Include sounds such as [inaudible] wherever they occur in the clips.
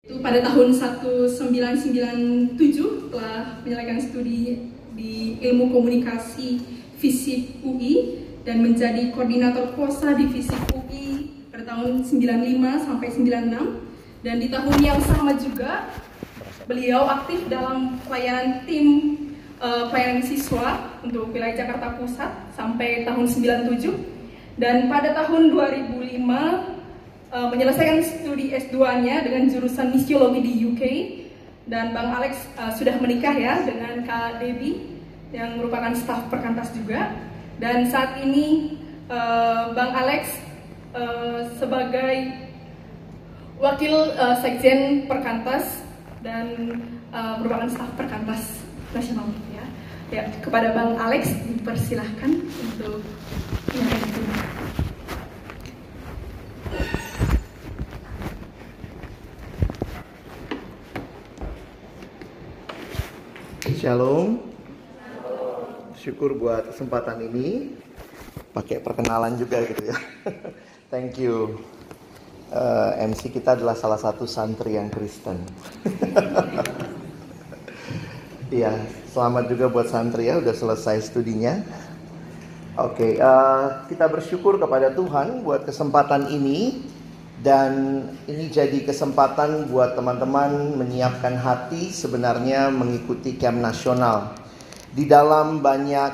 Itu pada tahun 1997 telah menyelesaikan studi di ilmu komunikasi fisik UI dan menjadi koordinator POSA di fisik UI pada tahun 95 sampai 96 dan di tahun yang sama juga beliau aktif dalam pelayanan tim uh, pelayanan siswa untuk wilayah Jakarta Pusat sampai tahun 97 dan pada tahun 2005 uh, menyelesaikan studi S2-nya dengan jurusan misiologi di UK dan Bang Alex uh, sudah menikah ya dengan Kak Devi yang merupakan staf perkantas juga dan saat ini uh, Bang Alex uh, sebagai wakil uh, sekjen perkantas dan uh, merupakan staf perkantas nasional ya. Ya kepada Bang Alex dipersilahkan untuk menyampaikan. Shalom. Syukur buat kesempatan ini. Pakai perkenalan juga gitu ya. [laughs] Thank you. Uh, eh, MC kita adalah salah satu santri yang Kristen. [laughs] Iya, selamat juga buat santri ya, udah selesai studinya. Oke, okay, uh, eh, kita bersyukur kepada Tuhan buat kesempatan ini dan ini jadi kesempatan buat teman-teman menyiapkan hati sebenarnya mengikuti camp nasional. Di dalam banyak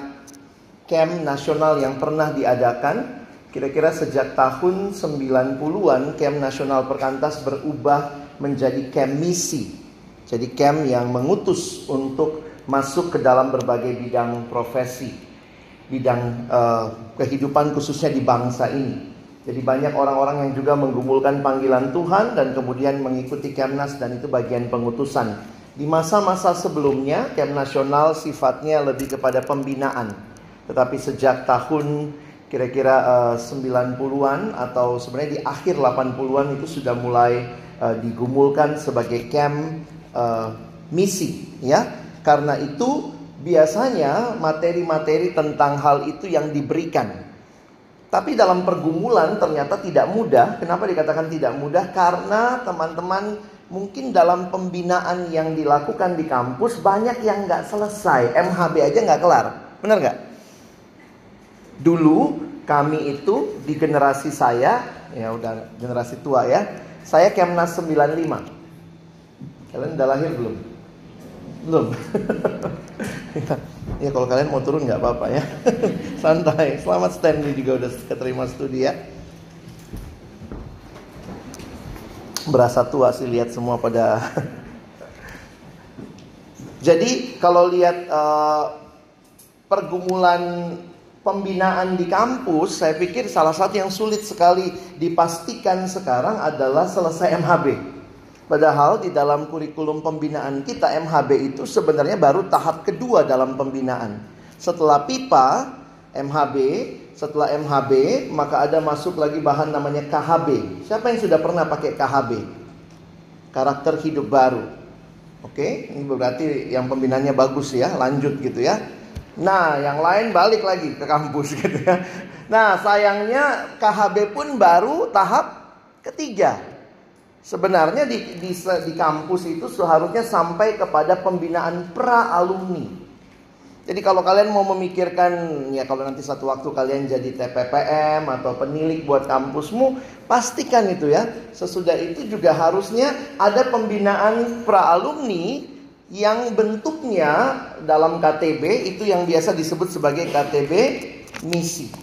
camp nasional yang pernah diadakan, kira-kira sejak tahun 90-an camp nasional perkantas berubah menjadi camp misi. Jadi camp yang mengutus untuk masuk ke dalam berbagai bidang profesi, bidang uh, kehidupan khususnya di bangsa ini. Jadi banyak orang-orang yang juga menggumulkan panggilan Tuhan dan kemudian mengikuti Kemnas dan itu bagian pengutusan. Di masa-masa sebelumnya Kem Nasional sifatnya lebih kepada pembinaan. Tetapi sejak tahun kira-kira uh, 90-an atau sebenarnya di akhir 80-an itu sudah mulai uh, digumulkan sebagai camp uh, misi ya. Karena itu biasanya materi-materi tentang hal itu yang diberikan tapi dalam pergumulan ternyata tidak mudah. Kenapa dikatakan tidak mudah? Karena teman-teman mungkin dalam pembinaan yang dilakukan di kampus banyak yang nggak selesai. MHB aja nggak kelar. Benar nggak? Dulu kami itu di generasi saya, ya udah generasi tua ya. Saya Kemnas 95. Kalian udah lahir belum? Belum. [laughs] Ya kalau kalian mau turun nggak apa-apa ya. [laughs] Santai. Selamat Stanley juga udah keterima studi ya. Berasa tua sih lihat semua pada. [laughs] Jadi kalau lihat uh, pergumulan pembinaan di kampus, saya pikir salah satu yang sulit sekali dipastikan sekarang adalah selesai MHB. Padahal di dalam kurikulum pembinaan kita MHB itu sebenarnya baru tahap kedua dalam pembinaan. Setelah PIPA, MHB, setelah MHB maka ada masuk lagi bahan namanya KHB. Siapa yang sudah pernah pakai KHB? Karakter hidup baru. Oke, ini berarti yang pembinaannya bagus ya, lanjut gitu ya. Nah, yang lain balik lagi ke kampus [laughs] gitu ya. Nah, sayangnya KHB pun baru tahap ketiga. Sebenarnya di, di, di kampus itu seharusnya sampai kepada pembinaan pra alumni. Jadi kalau kalian mau memikirkan ya kalau nanti satu waktu kalian jadi TPPM atau penilik buat kampusmu, pastikan itu ya. Sesudah itu juga harusnya ada pembinaan pra alumni yang bentuknya dalam KTB itu yang biasa disebut sebagai KTB misi.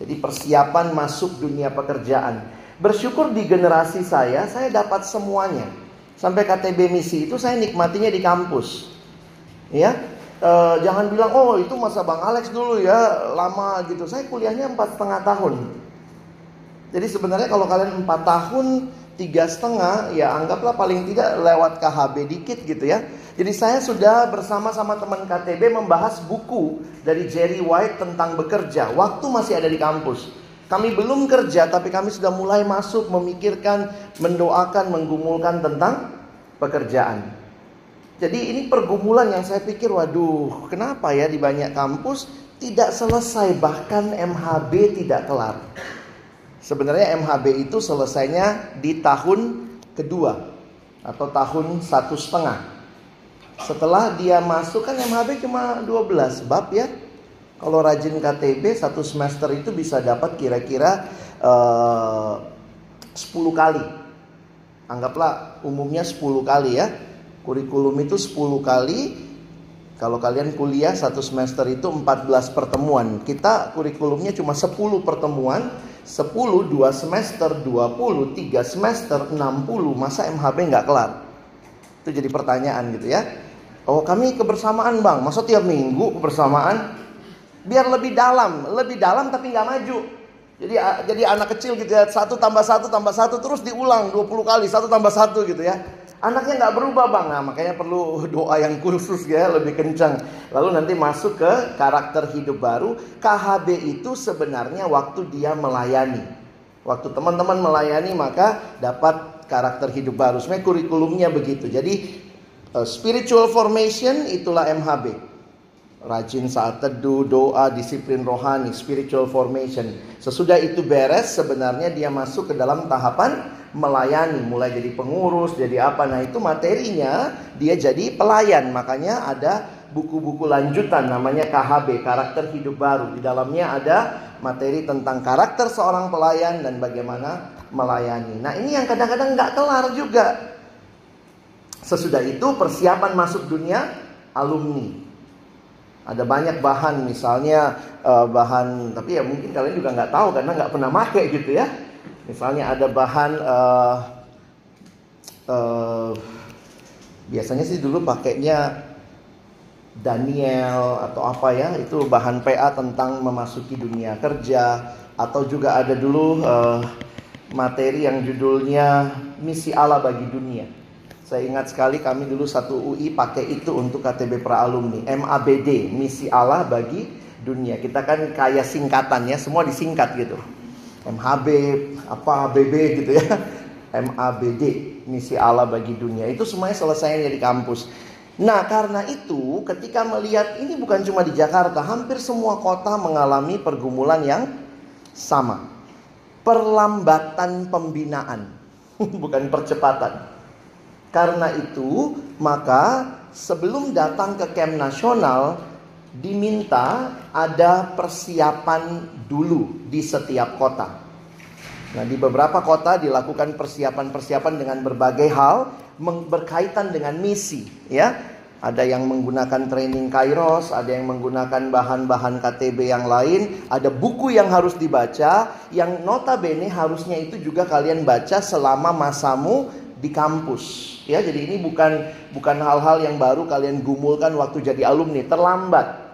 Jadi persiapan masuk dunia pekerjaan. Bersyukur di generasi saya, saya dapat semuanya. Sampai KTB misi itu saya nikmatinya di kampus. Ya, e, jangan bilang oh itu masa Bang Alex dulu ya lama gitu. Saya kuliahnya empat setengah tahun. Jadi sebenarnya kalau kalian empat tahun tiga setengah ya anggaplah paling tidak lewat KHB dikit gitu ya. Jadi saya sudah bersama-sama teman KTB membahas buku dari Jerry White tentang bekerja. Waktu masih ada di kampus. Kami belum kerja tapi kami sudah mulai masuk memikirkan, mendoakan, menggumulkan tentang pekerjaan. Jadi ini pergumulan yang saya pikir waduh, kenapa ya di banyak kampus tidak selesai bahkan MHB tidak kelar. Sebenarnya MHB itu selesainya di tahun kedua. atau tahun satu setengah. Setelah dia masuk kan MHB cuma 12 bab ya. Kalau rajin KTB satu semester itu bisa dapat kira-kira eh, 10 kali. Anggaplah umumnya 10 kali ya. Kurikulum itu 10 kali. Kalau kalian kuliah satu semester itu 14 pertemuan. Kita kurikulumnya cuma 10 pertemuan 10, 2 semester, 20, 3 semester, 60, masa MHB nggak kelar? Itu jadi pertanyaan gitu ya. Oh kami kebersamaan bang, masa tiap minggu kebersamaan? Biar lebih dalam, lebih dalam tapi nggak maju. Jadi jadi anak kecil gitu ya, satu tambah satu tambah satu terus diulang 20 kali, satu tambah satu gitu ya. Anaknya nggak berubah bang, nah makanya perlu [laughs] doa yang khusus ya lebih kencang. Lalu nanti masuk ke karakter hidup baru. KHB itu sebenarnya waktu dia melayani. Waktu teman-teman melayani maka dapat karakter hidup baru. Sebenarnya kurikulumnya begitu. Jadi uh, spiritual formation itulah MHB. Rajin saat teduh, doa, disiplin rohani, spiritual formation. Sesudah itu beres, sebenarnya dia masuk ke dalam tahapan melayani, mulai jadi pengurus, jadi apa. Nah, itu materinya dia jadi pelayan. Makanya ada buku-buku lanjutan namanya KHB, karakter hidup baru. Di dalamnya ada materi tentang karakter seorang pelayan dan bagaimana melayani. Nah, ini yang kadang-kadang nggak kelar juga. Sesudah itu persiapan masuk dunia alumni. Ada banyak bahan misalnya uh, bahan tapi ya mungkin kalian juga nggak tahu karena nggak pernah make gitu ya. Misalnya ada bahan uh, uh, biasanya sih dulu pakainya Daniel atau apa ya itu bahan PA tentang memasuki dunia kerja atau juga ada dulu uh, materi yang judulnya misi Allah bagi dunia. Saya ingat sekali kami dulu satu UI pakai itu untuk KTB pra alumni. MABD, misi Allah bagi dunia. Kita kan kaya singkatan ya, semua disingkat gitu. MHB, apa BB gitu ya. [laughs] MABD, misi Allah bagi dunia. Itu semuanya selesainya di kampus. Nah, karena itu ketika melihat ini bukan cuma di Jakarta, hampir semua kota mengalami pergumulan yang sama. Perlambatan pembinaan, [laughs] bukan percepatan. Karena itu, maka sebelum datang ke camp nasional diminta ada persiapan dulu di setiap kota. Nah, di beberapa kota dilakukan persiapan-persiapan dengan berbagai hal berkaitan dengan misi, ya. Ada yang menggunakan training Kairos, ada yang menggunakan bahan-bahan KTB yang lain, ada buku yang harus dibaca, yang notabene harusnya itu juga kalian baca selama masamu di kampus. Ya, jadi ini bukan bukan hal-hal yang baru kalian gumulkan waktu jadi alumni, terlambat.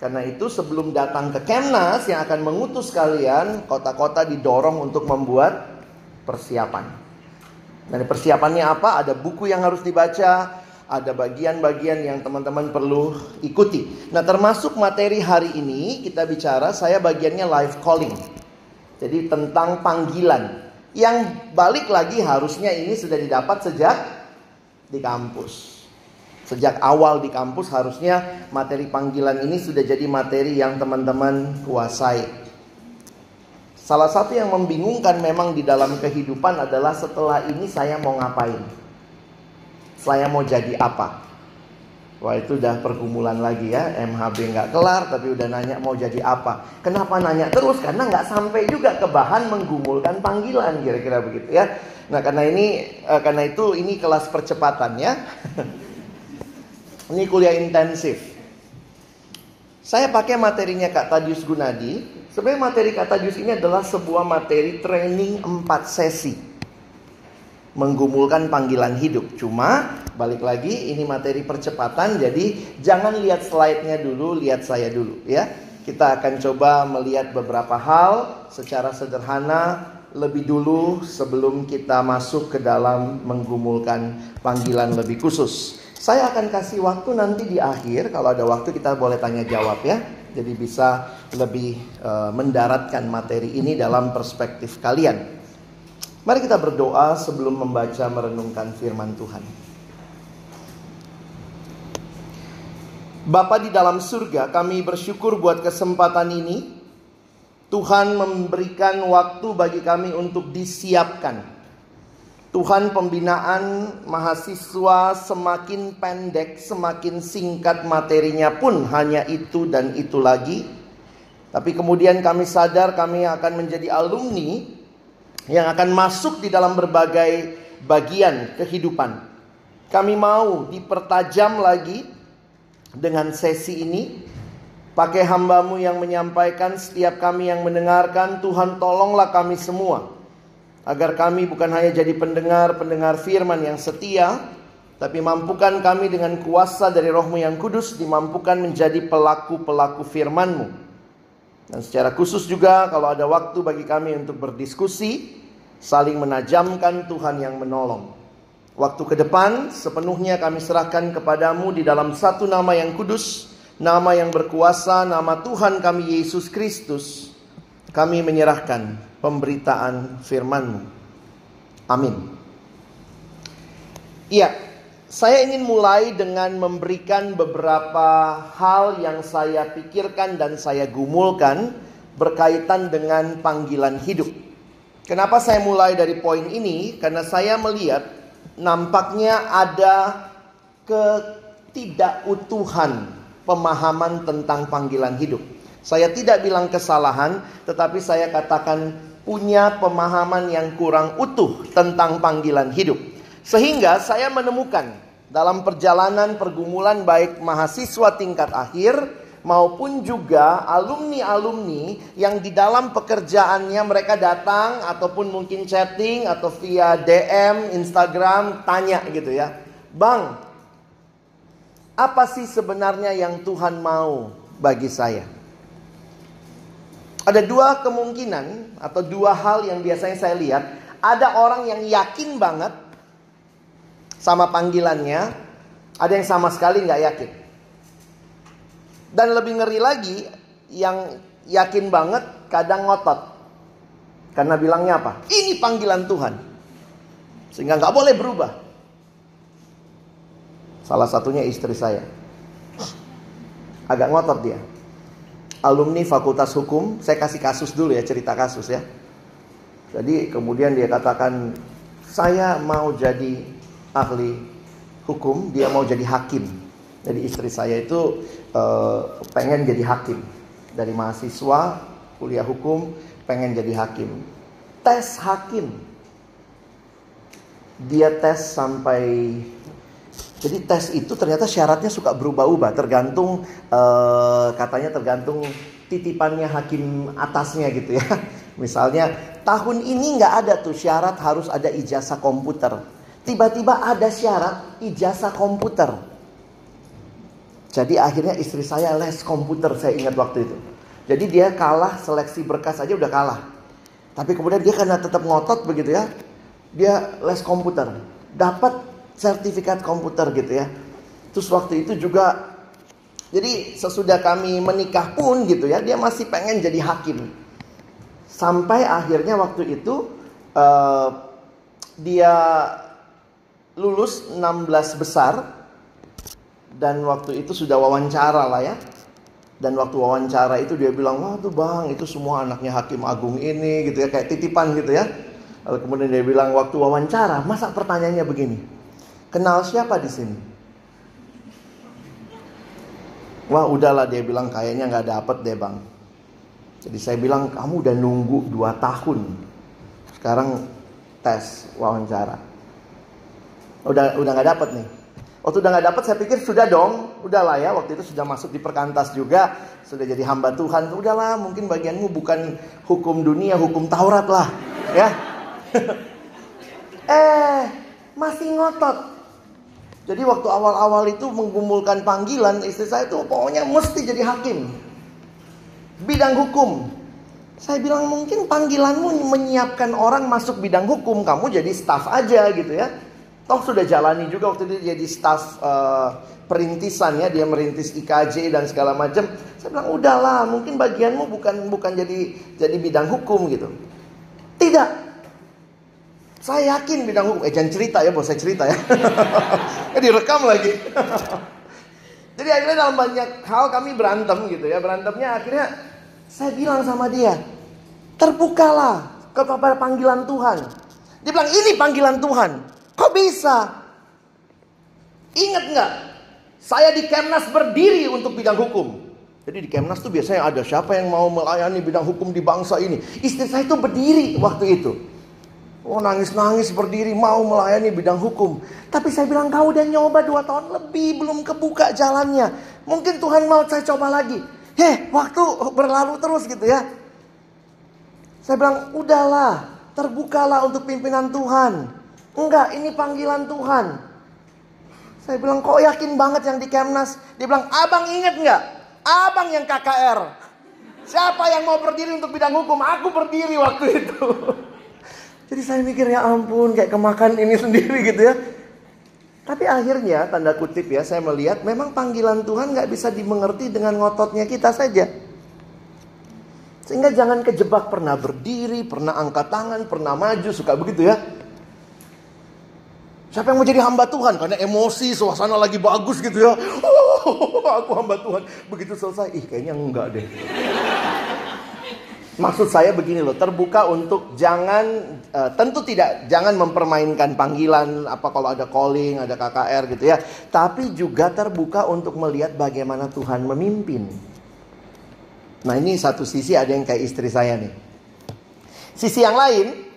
Karena itu sebelum datang ke Kemnas yang akan mengutus kalian, kota-kota didorong untuk membuat persiapan. Dan persiapannya apa? Ada buku yang harus dibaca, ada bagian-bagian yang teman-teman perlu ikuti. Nah, termasuk materi hari ini kita bicara saya bagiannya live calling. Jadi tentang panggilan. Yang balik lagi harusnya ini sudah didapat sejak di kampus. Sejak awal di kampus harusnya materi panggilan ini sudah jadi materi yang teman-teman kuasai. Salah satu yang membingungkan memang di dalam kehidupan adalah setelah ini saya mau ngapain? Saya mau jadi apa? Wah itu udah pergumulan lagi ya. MHB nggak kelar tapi udah nanya mau jadi apa. Kenapa nanya terus? Karena nggak sampai juga ke bahan menggumulkan panggilan kira-kira begitu ya. Nah karena ini uh, karena itu ini kelas percepatan ya [laughs] Ini kuliah intensif. Saya pakai materinya Kak Tadius Gunadi. Sebenarnya materi Kak Tadius ini adalah sebuah materi training 4 sesi Menggumulkan panggilan hidup Cuma Balik lagi, ini materi percepatan, jadi jangan lihat slide-nya dulu, lihat saya dulu ya. Kita akan coba melihat beberapa hal secara sederhana lebih dulu sebelum kita masuk ke dalam menggumulkan panggilan lebih khusus. Saya akan kasih waktu nanti di akhir, kalau ada waktu kita boleh tanya jawab ya. Jadi bisa lebih uh, mendaratkan materi ini dalam perspektif kalian. Mari kita berdoa sebelum membaca merenungkan firman Tuhan. Bapa di dalam surga, kami bersyukur buat kesempatan ini. Tuhan memberikan waktu bagi kami untuk disiapkan. Tuhan pembinaan mahasiswa semakin pendek, semakin singkat materinya pun hanya itu dan itu lagi. Tapi kemudian kami sadar kami akan menjadi alumni yang akan masuk di dalam berbagai bagian kehidupan. Kami mau dipertajam lagi dengan sesi ini. Pakai hambamu yang menyampaikan setiap kami yang mendengarkan Tuhan tolonglah kami semua agar kami bukan hanya jadi pendengar-pendengar firman yang setia, tapi mampukan kami dengan kuasa dari rohmu yang kudus, dimampukan menjadi pelaku-pelaku firmanmu. Dan secara khusus juga kalau ada waktu bagi kami untuk berdiskusi, saling menajamkan Tuhan yang menolong. Waktu ke depan sepenuhnya kami serahkan kepadamu di dalam satu nama yang kudus, nama yang berkuasa, nama Tuhan kami Yesus Kristus. Kami menyerahkan pemberitaan firman-Mu. Amin. Iya, saya ingin mulai dengan memberikan beberapa hal yang saya pikirkan dan saya gumulkan berkaitan dengan panggilan hidup. Kenapa saya mulai dari poin ini? Karena saya melihat nampaknya ada ketidakutuhan pemahaman tentang panggilan hidup. Saya tidak bilang kesalahan, tetapi saya katakan punya pemahaman yang kurang utuh tentang panggilan hidup. Sehingga saya menemukan dalam perjalanan pergumulan baik mahasiswa tingkat akhir maupun juga alumni-alumni yang di dalam pekerjaannya mereka datang ataupun mungkin chatting atau via DM, Instagram tanya gitu ya. Bang, apa sih sebenarnya yang Tuhan mau bagi saya? Ada dua kemungkinan atau dua hal yang biasanya saya lihat. Ada orang yang yakin banget sama panggilannya, ada yang sama sekali nggak yakin. Dan lebih ngeri lagi, yang yakin banget kadang ngotot. Karena bilangnya apa? Ini panggilan Tuhan. Sehingga nggak boleh berubah. Salah satunya istri saya. Agak ngotot dia alumni Fakultas Hukum. Saya kasih kasus dulu ya, cerita kasus ya. Jadi kemudian dia katakan, saya mau jadi ahli hukum, dia mau jadi hakim. Jadi istri saya itu uh, pengen jadi hakim. Dari mahasiswa, kuliah hukum, pengen jadi hakim. Tes hakim. Dia tes sampai jadi tes itu ternyata syaratnya suka berubah-ubah, tergantung uh, katanya tergantung titipannya hakim atasnya gitu ya. [laughs] Misalnya tahun ini nggak ada tuh syarat harus ada ijazah komputer. Tiba-tiba ada syarat ijazah komputer. Jadi akhirnya istri saya les komputer saya ingat waktu itu. Jadi dia kalah seleksi berkas aja udah kalah. Tapi kemudian dia karena tetap ngotot begitu ya. Dia les komputer. Dapat sertifikat komputer gitu ya. Terus waktu itu juga jadi sesudah kami menikah pun gitu ya, dia masih pengen jadi hakim. Sampai akhirnya waktu itu uh, dia lulus 16 besar dan waktu itu sudah wawancara lah ya. Dan waktu wawancara itu dia bilang, wah tuh bang itu semua anaknya hakim agung ini gitu ya kayak titipan gitu ya. Lalu kemudian dia bilang waktu wawancara, masa pertanyaannya begini, Kenal siapa di sini? Wah udahlah dia bilang kayaknya nggak dapet deh bang. Jadi saya bilang kamu udah nunggu 2 tahun. Sekarang tes wawancara. Udah udah nggak dapet nih. Waktu udah nggak dapet saya pikir sudah dong, udahlah ya. Waktu itu sudah masuk di perkantas juga, sudah jadi hamba Tuhan. Udahlah, mungkin bagianmu bukan hukum dunia, hukum Taurat lah, ya. [laughs] eh, masih ngotot. Jadi waktu awal-awal itu menggumulkan panggilan istri saya itu pokoknya mesti jadi hakim. Bidang hukum. Saya bilang mungkin panggilanmu menyiapkan orang masuk bidang hukum, kamu jadi staff aja gitu ya. Toh sudah jalani juga waktu itu jadi staff uh, perintisan ya, dia merintis IKJ dan segala macam. Saya bilang udahlah, mungkin bagianmu bukan bukan jadi jadi bidang hukum gitu. Tidak, saya yakin bidang hukum. Eh jangan cerita ya, bos saya cerita ya. [laughs] eh direkam lagi. [laughs] Jadi akhirnya dalam banyak hal kami berantem gitu ya. Berantemnya akhirnya saya bilang sama dia, terbukalah kepada panggilan Tuhan. Dia bilang ini panggilan Tuhan. Kok bisa? Ingat nggak? Saya di Kemnas berdiri untuk bidang hukum. Jadi di Kemnas tuh biasanya ada siapa yang mau melayani bidang hukum di bangsa ini. Istri saya itu berdiri waktu itu. Oh nangis-nangis berdiri mau melayani bidang hukum. Tapi saya bilang kau udah nyoba dua tahun lebih belum kebuka jalannya. Mungkin Tuhan mau saya coba lagi. Heh waktu berlalu terus gitu ya. Saya bilang udahlah terbukalah untuk pimpinan Tuhan. Enggak ini panggilan Tuhan. Saya bilang kok yakin banget yang di Kemnas. Dia bilang abang inget nggak? Abang yang KKR. Siapa yang mau berdiri untuk bidang hukum? Aku berdiri waktu itu. [laughs] Jadi saya mikir ya ampun kayak kemakan ini [laughs] sendiri gitu ya. Tapi akhirnya tanda kutip ya saya melihat memang panggilan Tuhan nggak bisa dimengerti dengan ngototnya kita saja. Sehingga jangan kejebak pernah berdiri, pernah angkat tangan, pernah maju, suka begitu ya. Siapa yang mau jadi hamba Tuhan? Karena emosi, suasana lagi bagus gitu ya. Oh, [laughs] aku hamba Tuhan. Begitu selesai, ih kayaknya enggak deh. Maksud saya begini loh, terbuka untuk jangan uh, tentu tidak jangan mempermainkan panggilan apa kalau ada calling, ada KKR gitu ya, tapi juga terbuka untuk melihat bagaimana Tuhan memimpin. Nah, ini satu sisi ada yang kayak istri saya nih. Sisi yang lain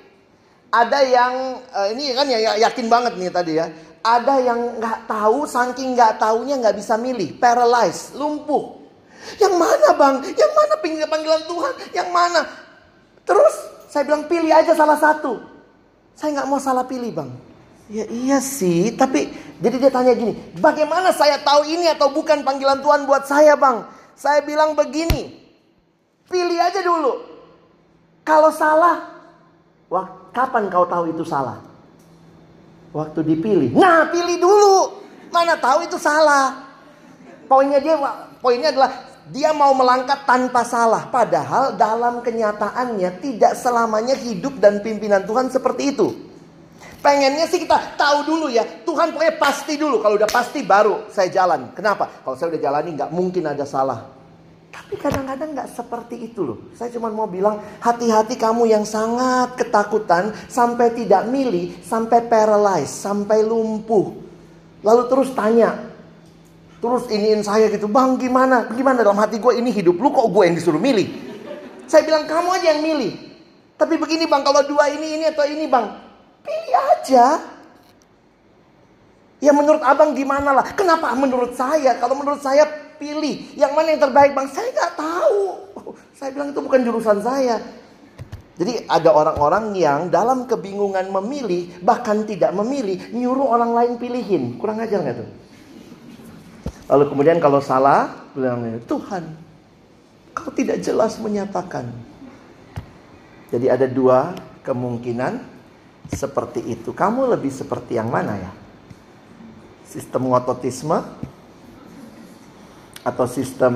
ada yang uh, ini kan ya, ya yakin banget nih tadi ya. Ada yang nggak tahu, saking nggak taunya nggak bisa milih, paralyzed, lumpuh. Yang mana bang? Yang mana panggilan Tuhan? Yang mana? Terus saya bilang pilih aja salah satu. Saya nggak mau salah pilih bang. Ya iya sih, tapi jadi dia tanya gini, bagaimana saya tahu ini atau bukan panggilan Tuhan buat saya bang? Saya bilang begini, pilih aja dulu. Kalau salah, wah, kapan kau tahu itu salah? Waktu dipilih. Nah, pilih dulu. Mana tahu itu salah. Poinnya dia, poinnya adalah dia mau melangkah tanpa salah. Padahal dalam kenyataannya tidak selamanya hidup dan pimpinan Tuhan seperti itu. Pengennya sih kita tahu dulu ya. Tuhan pokoknya pasti dulu. Kalau udah pasti baru saya jalan. Kenapa? Kalau saya udah jalani nggak mungkin ada salah. Tapi kadang-kadang nggak seperti itu loh. Saya cuma mau bilang hati-hati kamu yang sangat ketakutan sampai tidak milih, sampai paralyzed, sampai lumpuh. Lalu terus tanya, Terus iniin saya gitu, bang gimana? Gimana dalam hati gue ini hidup lu kok gue yang disuruh milih? Saya bilang kamu aja yang milih. Tapi begini bang, kalau dua ini, ini atau ini bang. Pilih aja. Ya menurut abang gimana lah? Kenapa menurut saya? Kalau menurut saya pilih. Yang mana yang terbaik bang? Saya nggak tahu. Saya bilang itu bukan jurusan saya. Jadi ada orang-orang yang dalam kebingungan memilih, bahkan tidak memilih, nyuruh orang lain pilihin. Kurang ajar nggak tuh? Lalu kemudian kalau salah, bilang Tuhan, kau tidak jelas menyatakan. Jadi ada dua kemungkinan seperti itu. Kamu lebih seperti yang mana ya? Sistem ngototisme atau sistem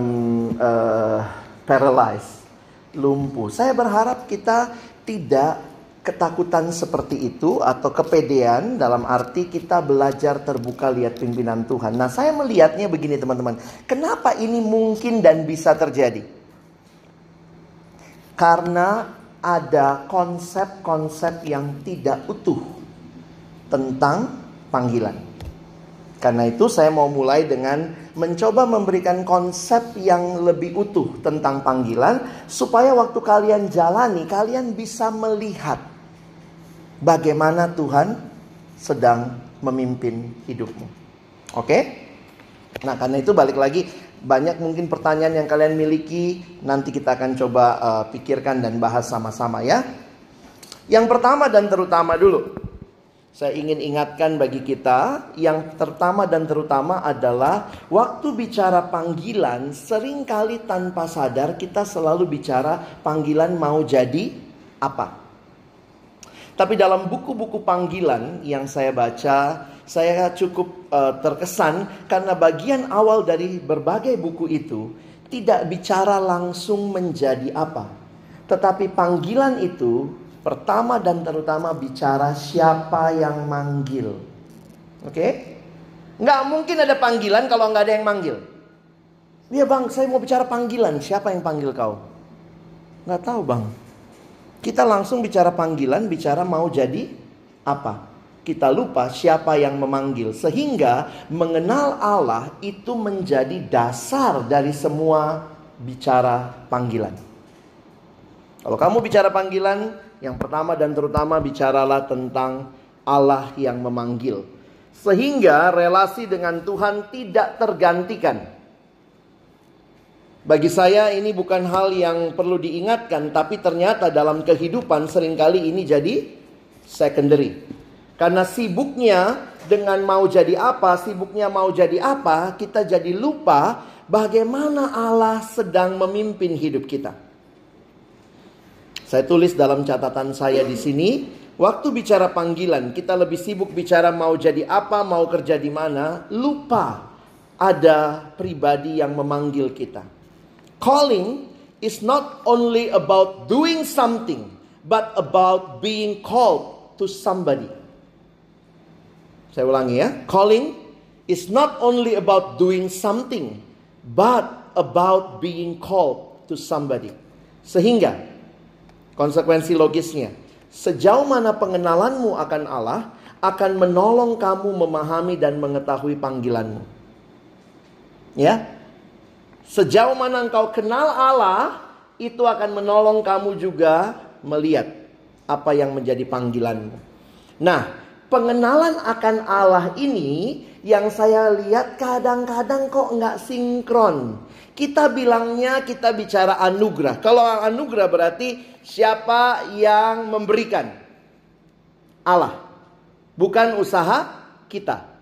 uh, paralyzed, lumpuh. Saya berharap kita tidak ketakutan seperti itu atau kepedean dalam arti kita belajar terbuka lihat pimpinan Tuhan. Nah, saya melihatnya begini teman-teman. Kenapa ini mungkin dan bisa terjadi? Karena ada konsep-konsep yang tidak utuh tentang panggilan. Karena itu saya mau mulai dengan mencoba memberikan konsep yang lebih utuh tentang panggilan supaya waktu kalian jalani kalian bisa melihat bagaimana Tuhan sedang memimpin hidupmu. Oke? Nah, karena itu balik lagi banyak mungkin pertanyaan yang kalian miliki nanti kita akan coba uh, pikirkan dan bahas sama-sama ya. Yang pertama dan terutama dulu saya ingin ingatkan bagi kita yang pertama dan terutama adalah waktu bicara panggilan sering kali tanpa sadar kita selalu bicara panggilan mau jadi apa. Tapi dalam buku-buku panggilan yang saya baca, saya cukup uh, terkesan karena bagian awal dari berbagai buku itu tidak bicara langsung menjadi apa. Tetapi panggilan itu pertama dan terutama bicara siapa yang manggil. Oke? Okay? Nggak mungkin ada panggilan kalau nggak ada yang manggil. Iya bang, saya mau bicara panggilan. Siapa yang panggil kau? Nggak tahu bang. Kita langsung bicara panggilan, bicara mau jadi apa? Kita lupa siapa yang memanggil, sehingga mengenal Allah itu menjadi dasar dari semua bicara panggilan. Kalau kamu bicara panggilan, yang pertama dan terutama bicaralah tentang Allah yang memanggil, sehingga relasi dengan Tuhan tidak tergantikan. Bagi saya ini bukan hal yang perlu diingatkan Tapi ternyata dalam kehidupan sering kali ini jadi secondary. Karena sibuknya dengan mau jadi apa, sibuknya mau jadi apa Kita jadi lupa bagaimana Allah sedang memimpin hidup kita Saya tulis dalam catatan saya di sini Waktu bicara panggilan, kita lebih sibuk bicara mau jadi apa, mau kerja di mana, lupa ada pribadi yang memanggil kita. Calling is not only about doing something, but about being called to somebody. Saya ulangi ya. Calling is not only about doing something, but about being called to somebody. Sehingga konsekuensi logisnya, sejauh mana pengenalanmu akan Allah akan menolong kamu memahami dan mengetahui panggilanmu. Ya, Sejauh mana engkau kenal Allah, itu akan menolong kamu juga melihat apa yang menjadi panggilanmu. Nah, pengenalan akan Allah ini yang saya lihat kadang-kadang kok nggak sinkron. Kita bilangnya kita bicara anugerah. Kalau anugerah berarti siapa yang memberikan? Allah. Bukan usaha kita.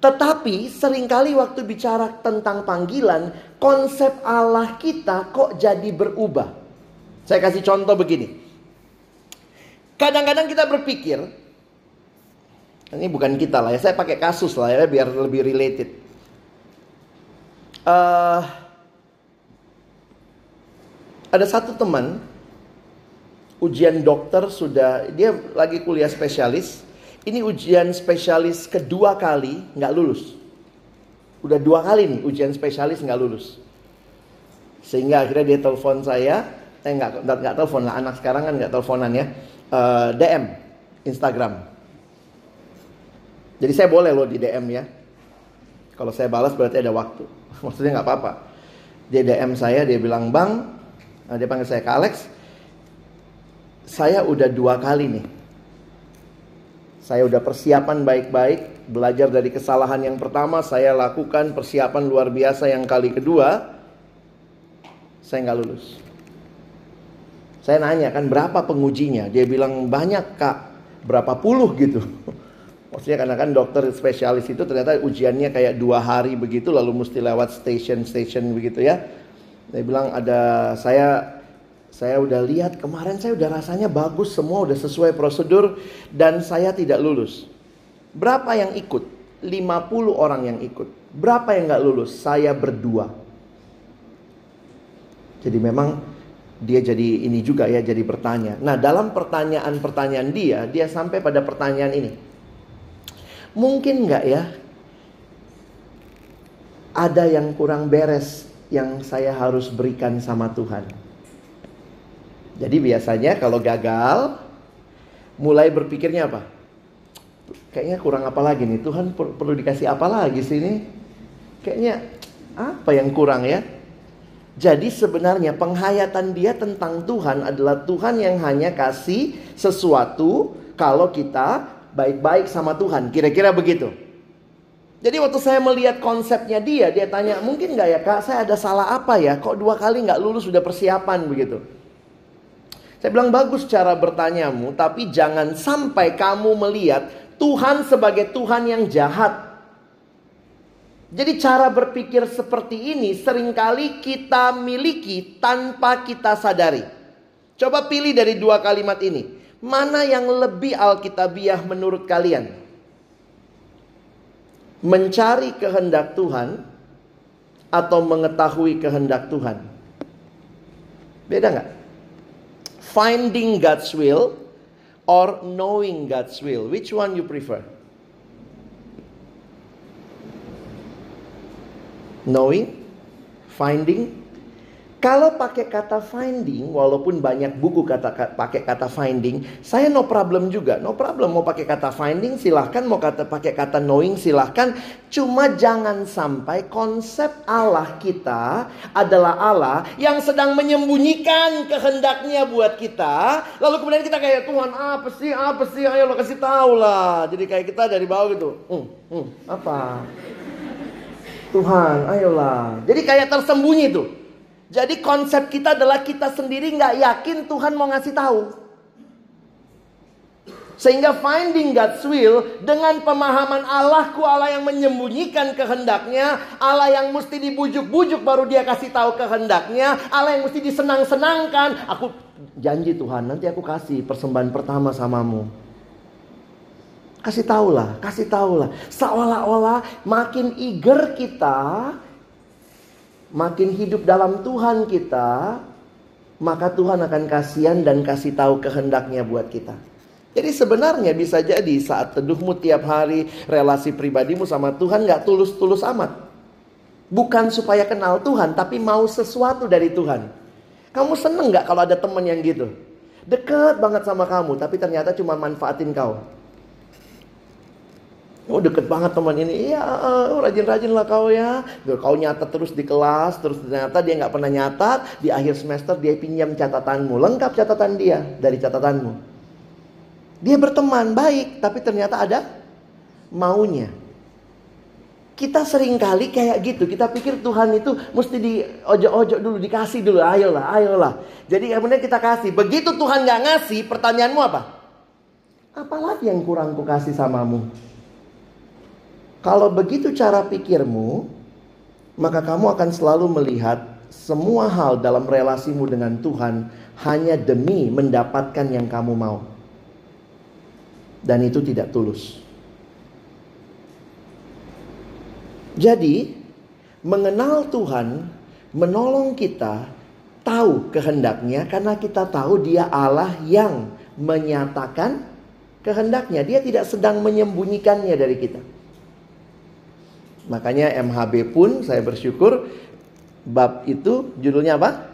Tetapi sering kali waktu bicara tentang panggilan, konsep Allah kita kok jadi berubah. Saya kasih contoh begini. Kadang-kadang kita berpikir, ini bukan kita lah ya, saya pakai kasus lah ya biar lebih related. Uh, ada satu teman ujian dokter sudah dia lagi kuliah spesialis ini ujian spesialis kedua kali nggak lulus. Udah dua kali nih ujian spesialis nggak lulus. Sehingga akhirnya dia telepon saya, eh nggak nggak telepon lah anak sekarang kan nggak teleponan ya, uh, eh, DM Instagram. Jadi saya boleh loh di DM ya. Kalau saya balas berarti ada waktu. [laughs] Maksudnya nggak apa-apa. Dia DM saya, dia bilang bang, nah, dia panggil saya ke Alex. Saya udah dua kali nih saya udah persiapan baik-baik, belajar dari kesalahan yang pertama, saya lakukan persiapan luar biasa yang kali kedua, saya nggak lulus. Saya nanya kan berapa pengujinya? Dia bilang banyak kak, berapa puluh gitu. [laughs] Maksudnya karena kan dokter spesialis itu ternyata ujiannya kayak dua hari begitu lalu mesti lewat station-station begitu ya. Dia bilang ada saya saya udah lihat kemarin saya udah rasanya bagus semua udah sesuai prosedur dan saya tidak lulus. Berapa yang ikut? 50 orang yang ikut. Berapa yang nggak lulus? Saya berdua. Jadi memang dia jadi ini juga ya jadi bertanya. Nah dalam pertanyaan-pertanyaan dia, dia sampai pada pertanyaan ini. Mungkin nggak ya ada yang kurang beres yang saya harus berikan sama Tuhan? Jadi biasanya kalau gagal, mulai berpikirnya apa? Kayaknya kurang apa lagi nih? Tuhan perlu dikasih apa lagi sih ini? Kayaknya apa yang kurang ya? Jadi sebenarnya penghayatan dia tentang Tuhan adalah Tuhan yang hanya kasih sesuatu kalau kita baik-baik sama Tuhan. Kira-kira begitu. Jadi waktu saya melihat konsepnya dia, dia tanya, mungkin nggak ya kak, saya ada salah apa ya? Kok dua kali nggak lulus sudah persiapan begitu? Saya bilang bagus cara bertanyamu, tapi jangan sampai kamu melihat Tuhan sebagai Tuhan yang jahat. Jadi cara berpikir seperti ini sering kali kita miliki tanpa kita sadari. Coba pilih dari dua kalimat ini. Mana yang lebih alkitabiah menurut kalian? Mencari kehendak Tuhan atau mengetahui kehendak Tuhan? Beda nggak? finding God's will or knowing God's will? Which one you prefer? Knowing, finding. Kalau pakai kata finding, walaupun banyak buku kata pakai kata finding, saya no problem juga. No problem mau pakai kata finding silahkan, mau kata pakai kata knowing silahkan. Cuma jangan sampai konsep Allah kita adalah Allah yang sedang menyembunyikan kehendaknya buat kita. Lalu kemudian kita kayak Tuhan apa sih, apa sih, ayo lo kasih tahu lah. Jadi kayak kita dari bawah gitu, hmm, hmm, apa? Tuhan, ayolah. Jadi kayak tersembunyi tuh. Jadi konsep kita adalah kita sendiri nggak yakin Tuhan mau ngasih tahu. Sehingga finding God's will dengan pemahaman Allahku Allah yang menyembunyikan kehendaknya, Allah yang mesti dibujuk-bujuk baru dia kasih tahu kehendaknya, Allah yang mesti disenang-senangkan. Aku janji Tuhan, nanti aku kasih persembahan pertama samamu. Kasih tahulah, kasih tahulah. Seolah-olah makin eager kita makin hidup dalam Tuhan kita, maka Tuhan akan kasihan dan kasih tahu kehendaknya buat kita. Jadi sebenarnya bisa jadi saat teduhmu tiap hari, relasi pribadimu sama Tuhan gak tulus-tulus amat. Bukan supaya kenal Tuhan, tapi mau sesuatu dari Tuhan. Kamu seneng gak kalau ada temen yang gitu? Deket banget sama kamu, tapi ternyata cuma manfaatin kau. Oh deket banget teman ini. Iya uh, rajin-rajin lah kau ya. Kau nyatat terus di kelas. Terus ternyata dia nggak pernah nyatat. Di akhir semester dia pinjam catatanmu. Lengkap catatan dia dari catatanmu. Dia berteman baik. Tapi ternyata ada maunya. Kita sering kali kayak gitu. Kita pikir Tuhan itu mesti di ojo-ojo dulu. Dikasih dulu. Ayolah, ayolah. Jadi kemudian kita kasih. Begitu Tuhan nggak ngasih. Pertanyaanmu apa? Apalagi yang kurang ku kasih samamu? Kalau begitu cara pikirmu, maka kamu akan selalu melihat semua hal dalam relasimu dengan Tuhan hanya demi mendapatkan yang kamu mau. Dan itu tidak tulus. Jadi, mengenal Tuhan menolong kita tahu kehendaknya karena kita tahu dia Allah yang menyatakan kehendaknya. Dia tidak sedang menyembunyikannya dari kita. Makanya MHB pun saya bersyukur bab itu judulnya apa?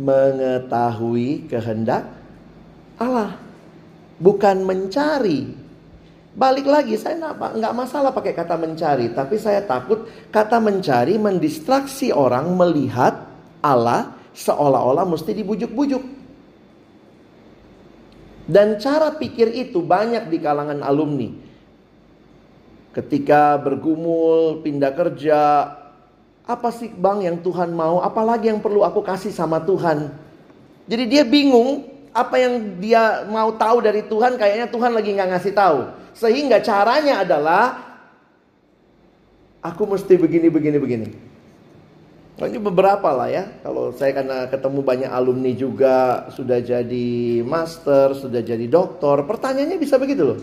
Mengetahui kehendak Allah. Bukan mencari. Balik lagi saya nggak masalah pakai kata mencari, tapi saya takut kata mencari mendistraksi orang melihat Allah seolah-olah mesti dibujuk-bujuk. Dan cara pikir itu banyak di kalangan alumni. Ketika bergumul, pindah kerja, apa sih bang yang Tuhan mau? Apalagi yang perlu aku kasih sama Tuhan? Jadi dia bingung apa yang dia mau tahu dari Tuhan kayaknya Tuhan lagi nggak ngasih tahu. Sehingga caranya adalah aku mesti begini begini begini. Nah, ini beberapa lah ya. Kalau saya karena ketemu banyak alumni juga sudah jadi master, sudah jadi doktor, pertanyaannya bisa begitu loh.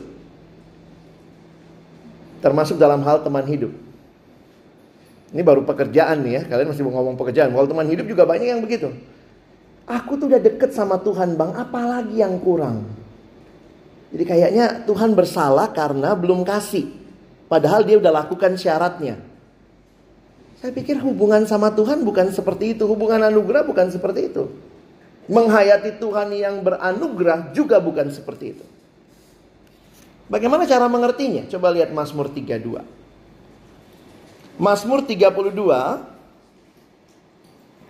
Termasuk dalam hal teman hidup. Ini baru pekerjaan nih ya. Kalian masih mau ngomong pekerjaan. Kalau teman hidup juga banyak yang begitu. Aku tuh udah deket sama Tuhan bang. Apalagi yang kurang. Jadi kayaknya Tuhan bersalah karena belum kasih. Padahal dia udah lakukan syaratnya. Saya pikir hubungan sama Tuhan bukan seperti itu. Hubungan anugerah bukan seperti itu. Menghayati Tuhan yang beranugerah juga bukan seperti itu. Bagaimana cara mengertinya? Coba lihat Mazmur 32. Mazmur 32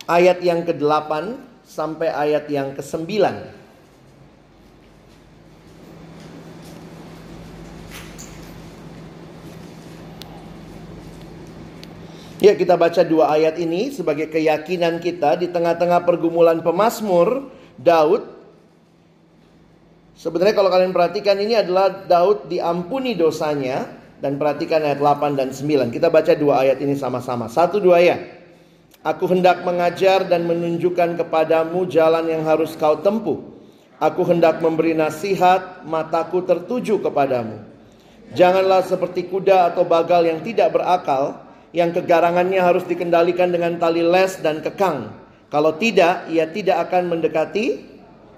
ayat yang ke-8 sampai ayat yang ke-9. Ya kita baca dua ayat ini sebagai keyakinan kita di tengah-tengah pergumulan pemazmur Daud Sebenarnya kalau kalian perhatikan ini adalah Daud diampuni dosanya dan perhatikan ayat 8 dan 9. Kita baca dua ayat ini sama-sama. Satu dua ya. Aku hendak mengajar dan menunjukkan kepadamu jalan yang harus kau tempuh. Aku hendak memberi nasihat, mataku tertuju kepadamu. Janganlah seperti kuda atau bagal yang tidak berakal, yang kegarangannya harus dikendalikan dengan tali les dan kekang. Kalau tidak, ia tidak akan mendekati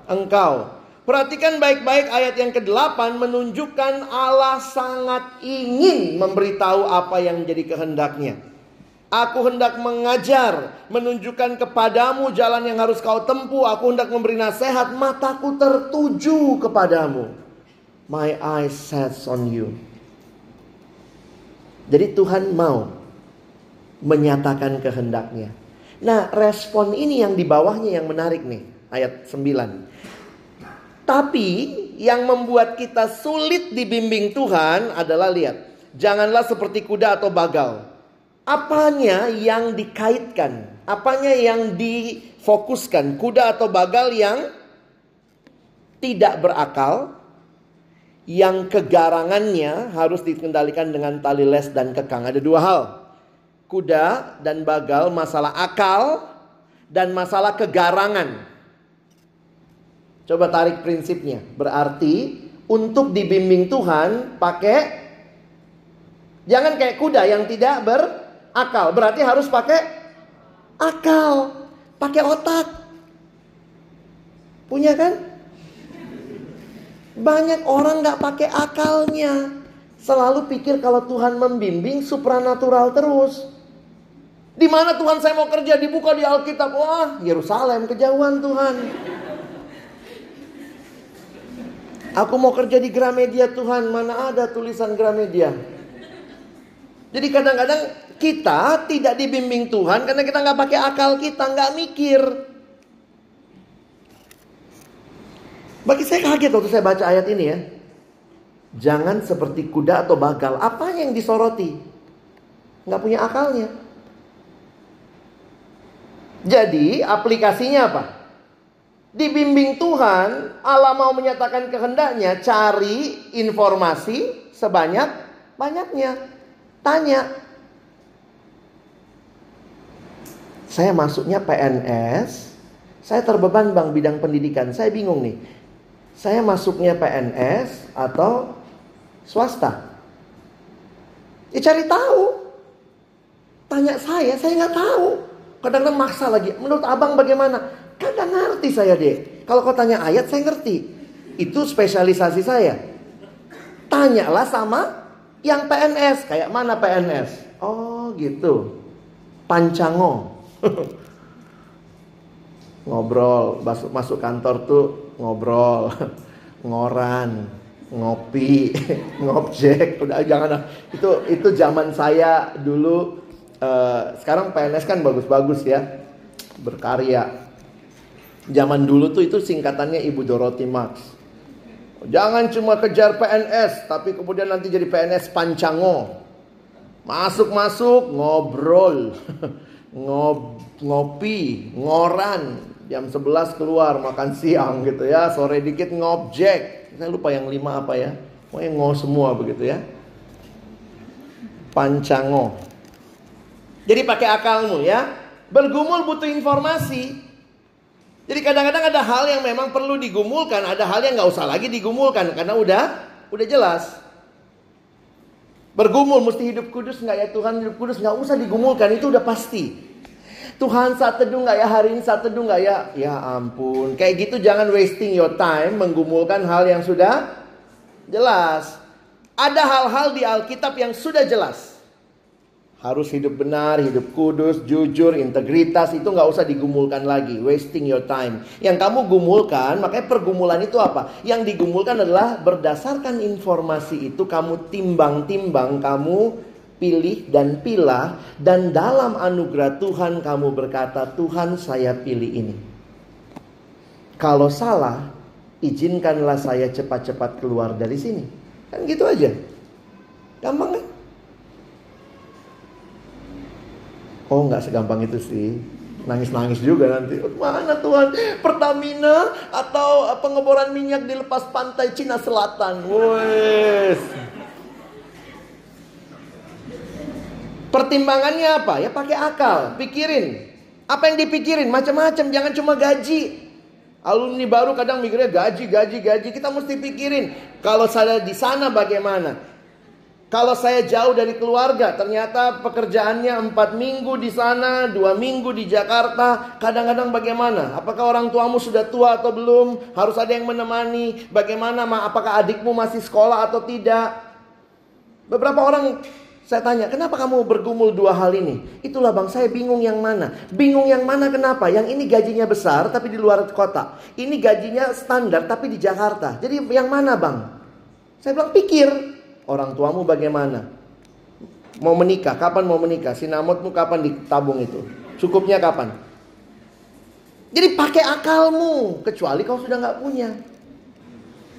engkau. Perhatikan baik-baik ayat yang ke-8 menunjukkan Allah sangat ingin memberitahu apa yang menjadi kehendaknya. Aku hendak mengajar, menunjukkan kepadamu jalan yang harus kau tempuh. Aku hendak memberi nasihat, mataku tertuju kepadamu. My eyes sets on you. Jadi Tuhan mau menyatakan kehendaknya. Nah, respon ini yang di bawahnya yang menarik nih, ayat 9. Tapi yang membuat kita sulit dibimbing Tuhan adalah lihat, janganlah seperti kuda atau bagal apanya yang dikaitkan, apanya yang difokuskan, kuda atau bagal yang tidak berakal, yang kegarangannya harus dikendalikan dengan tali les dan kekang. Ada dua hal. Kuda dan bagal masalah akal dan masalah kegarangan. Coba tarik prinsipnya. Berarti untuk dibimbing Tuhan pakai jangan kayak kuda yang tidak ber akal. Berarti harus pakai akal, pakai otak. Punya kan? Banyak orang nggak pakai akalnya. Selalu pikir kalau Tuhan membimbing supranatural terus. Di mana Tuhan saya mau kerja dibuka di Alkitab. Wah, Yerusalem kejauhan Tuhan. Aku mau kerja di Gramedia Tuhan, mana ada tulisan Gramedia? Jadi kadang-kadang kita tidak dibimbing Tuhan karena kita nggak pakai akal kita, nggak mikir. Bagi saya kaget waktu saya baca ayat ini ya. Jangan seperti kuda atau bagal. Apa yang disoroti? Nggak punya akalnya. Jadi aplikasinya apa? Dibimbing Tuhan, Allah mau menyatakan kehendaknya, cari informasi sebanyak banyaknya. Tanya, Saya masuknya PNS, saya terbeban bang bidang pendidikan. Saya bingung nih. Saya masuknya PNS atau swasta? Ya cari tahu. Tanya saya, saya nggak tahu. Kadang-kadang maksa lagi. Menurut abang bagaimana? Kadang ngerti saya deh. Kalau kau tanya ayat, saya ngerti. Itu spesialisasi saya. Tanyalah sama yang PNS. Kayak mana PNS? Oh gitu. Pancango. [laughs] ngobrol masuk masuk kantor tuh ngobrol [laughs] ngoran ngopi [laughs] ngobjek udah jangan itu itu zaman saya dulu uh, sekarang PNS kan bagus-bagus ya berkarya zaman dulu tuh itu singkatannya Ibu Dorothy Max jangan cuma kejar PNS tapi kemudian nanti jadi PNS pancango masuk-masuk ngobrol [laughs] ngob, ngopi, ngoran, jam 11 keluar makan siang gitu ya, sore dikit ngobjek. Saya lupa yang lima apa ya. Pokoknya ngo semua begitu ya. Pancango. Jadi pakai akalmu ya. Bergumul butuh informasi. Jadi kadang-kadang ada hal yang memang perlu digumulkan, ada hal yang nggak usah lagi digumulkan karena udah udah jelas. Bergumul mesti hidup kudus nggak ya Tuhan hidup kudus nggak usah digumulkan itu udah pasti. Tuhan saat teduh nggak ya hari ini saat teduh nggak ya? Ya ampun kayak gitu jangan wasting your time menggumulkan hal yang sudah jelas. Ada hal-hal di Alkitab yang sudah jelas. Harus hidup benar, hidup kudus, jujur, integritas itu nggak usah digumulkan lagi, wasting your time. Yang kamu gumulkan, makanya pergumulan itu apa? Yang digumulkan adalah berdasarkan informasi itu kamu timbang-timbang, kamu pilih dan pilah dan dalam anugerah Tuhan kamu berkata, "Tuhan, saya pilih ini." Kalau salah, izinkanlah saya cepat-cepat keluar dari sini. Kan gitu aja. Gampang kan? Oh nggak segampang itu sih Nangis-nangis juga nanti Mana Tuhan Pertamina Atau pengeboran minyak di lepas pantai Cina Selatan Wes Pertimbangannya apa? Ya pakai akal Pikirin Apa yang dipikirin? Macam-macam Jangan cuma gaji Alumni baru kadang mikirnya gaji, gaji, gaji. Kita mesti pikirin. Kalau saya di sana bagaimana? Kalau saya jauh dari keluarga, ternyata pekerjaannya empat minggu di sana, dua minggu di Jakarta. Kadang-kadang bagaimana? Apakah orang tuamu sudah tua atau belum? Harus ada yang menemani. Bagaimana? Apakah adikmu masih sekolah atau tidak? Beberapa orang Saya tanya, kenapa kamu bergumul dua hal ini? Itulah bang, saya bingung yang mana. Bingung yang mana kenapa? Yang ini gajinya besar tapi di luar kota. Ini gajinya standar tapi di Jakarta. Jadi yang mana bang? Saya bilang pikir, orang tuamu bagaimana? Mau menikah, kapan mau menikah? Sinamotmu kapan ditabung itu? Cukupnya kapan? Jadi pakai akalmu, kecuali kau sudah nggak punya.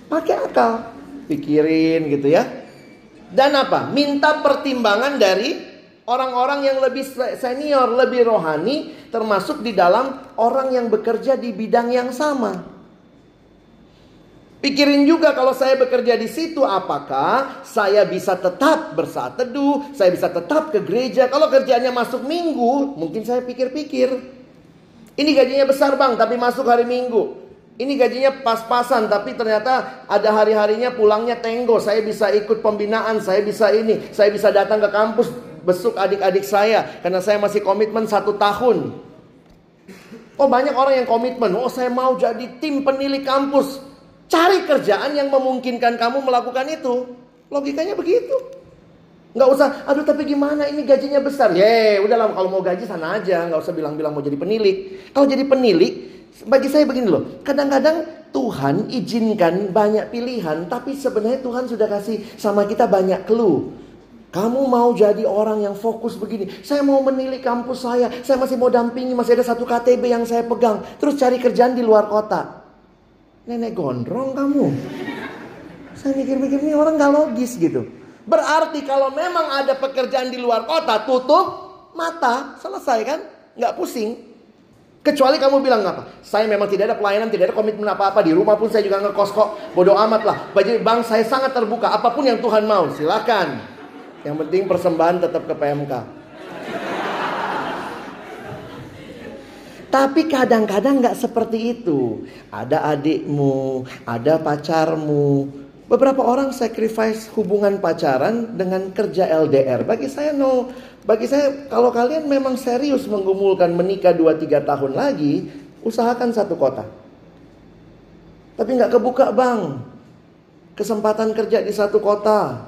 Pakai akal, pikirin gitu ya. Dan apa? Minta pertimbangan dari orang-orang yang lebih senior, lebih rohani, termasuk di dalam orang yang bekerja di bidang yang sama. Pikirin juga kalau saya bekerja di situ apakah saya bisa tetap bersaat teduh, saya bisa tetap ke gereja. Kalau kerjanya masuk minggu, mungkin saya pikir-pikir. Ini gajinya besar bang, tapi masuk hari minggu. Ini gajinya pas-pasan tapi ternyata ada hari-harinya pulangnya tenggo. Saya bisa ikut pembinaan, saya bisa ini, saya bisa datang ke kampus besuk adik-adik saya karena saya masih komitmen satu tahun. Oh banyak orang yang komitmen, oh saya mau jadi tim penilik kampus. Cari kerjaan yang memungkinkan kamu melakukan itu. Logikanya begitu. Nggak usah, aduh tapi gimana ini gajinya besar. Ye, udahlah kalau mau gaji sana aja, nggak usah bilang-bilang mau jadi penilik. Kalau jadi penilik, bagi saya begini loh, kadang-kadang Tuhan izinkan banyak pilihan, tapi sebenarnya Tuhan sudah kasih sama kita banyak clue. Kamu mau jadi orang yang fokus begini. Saya mau menilik kampus saya. Saya masih mau dampingi. Masih ada satu KTB yang saya pegang. Terus cari kerjaan di luar kota. Nenek gondrong kamu. Saya mikir-mikir ini orang gak logis gitu. Berarti kalau memang ada pekerjaan di luar kota. Tutup mata. Selesai kan? Gak pusing. Kecuali kamu bilang apa? Saya memang tidak ada pelayanan, tidak ada komitmen apa-apa. Di rumah pun saya juga ngekos kok. Bodoh amat lah. Bagi bang saya sangat terbuka. Apa pun yang Tuhan mau, silakan. Yang penting persembahan tetap ke PMK. Tapi kadang-kadang nggak seperti itu. Ada adikmu, ada pacarmu. Beberapa orang sacrifice hubungan pacaran dengan kerja LDR. Bagi saya no, bagi saya kalau kalian memang serius menggumulkan menikah 2-3 tahun lagi, usahakan satu kota. Tapi nggak kebuka bang. Kesempatan kerja di satu kota.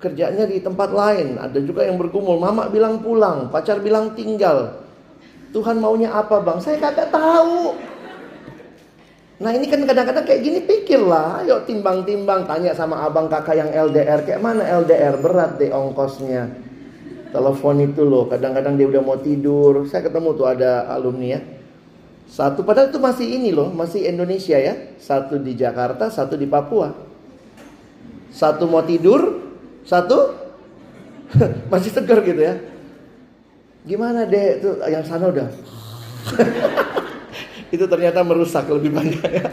Kerjanya di tempat lain. Ada juga yang bergumul. Mama bilang pulang, pacar bilang tinggal. Tuhan maunya apa bang? Saya kagak tahu. Nah ini kan kadang-kadang kayak gini pikirlah. Ayo timbang-timbang tanya sama abang kakak yang LDR. Kayak mana LDR? Berat deh ongkosnya telepon itu loh kadang-kadang dia udah mau tidur saya ketemu tuh ada alumni ya satu padahal itu masih ini loh masih Indonesia ya satu di Jakarta satu di Papua satu mau tidur satu [laughs] masih segar gitu ya gimana deh itu yang sana udah [laughs] itu ternyata merusak lebih banyak ya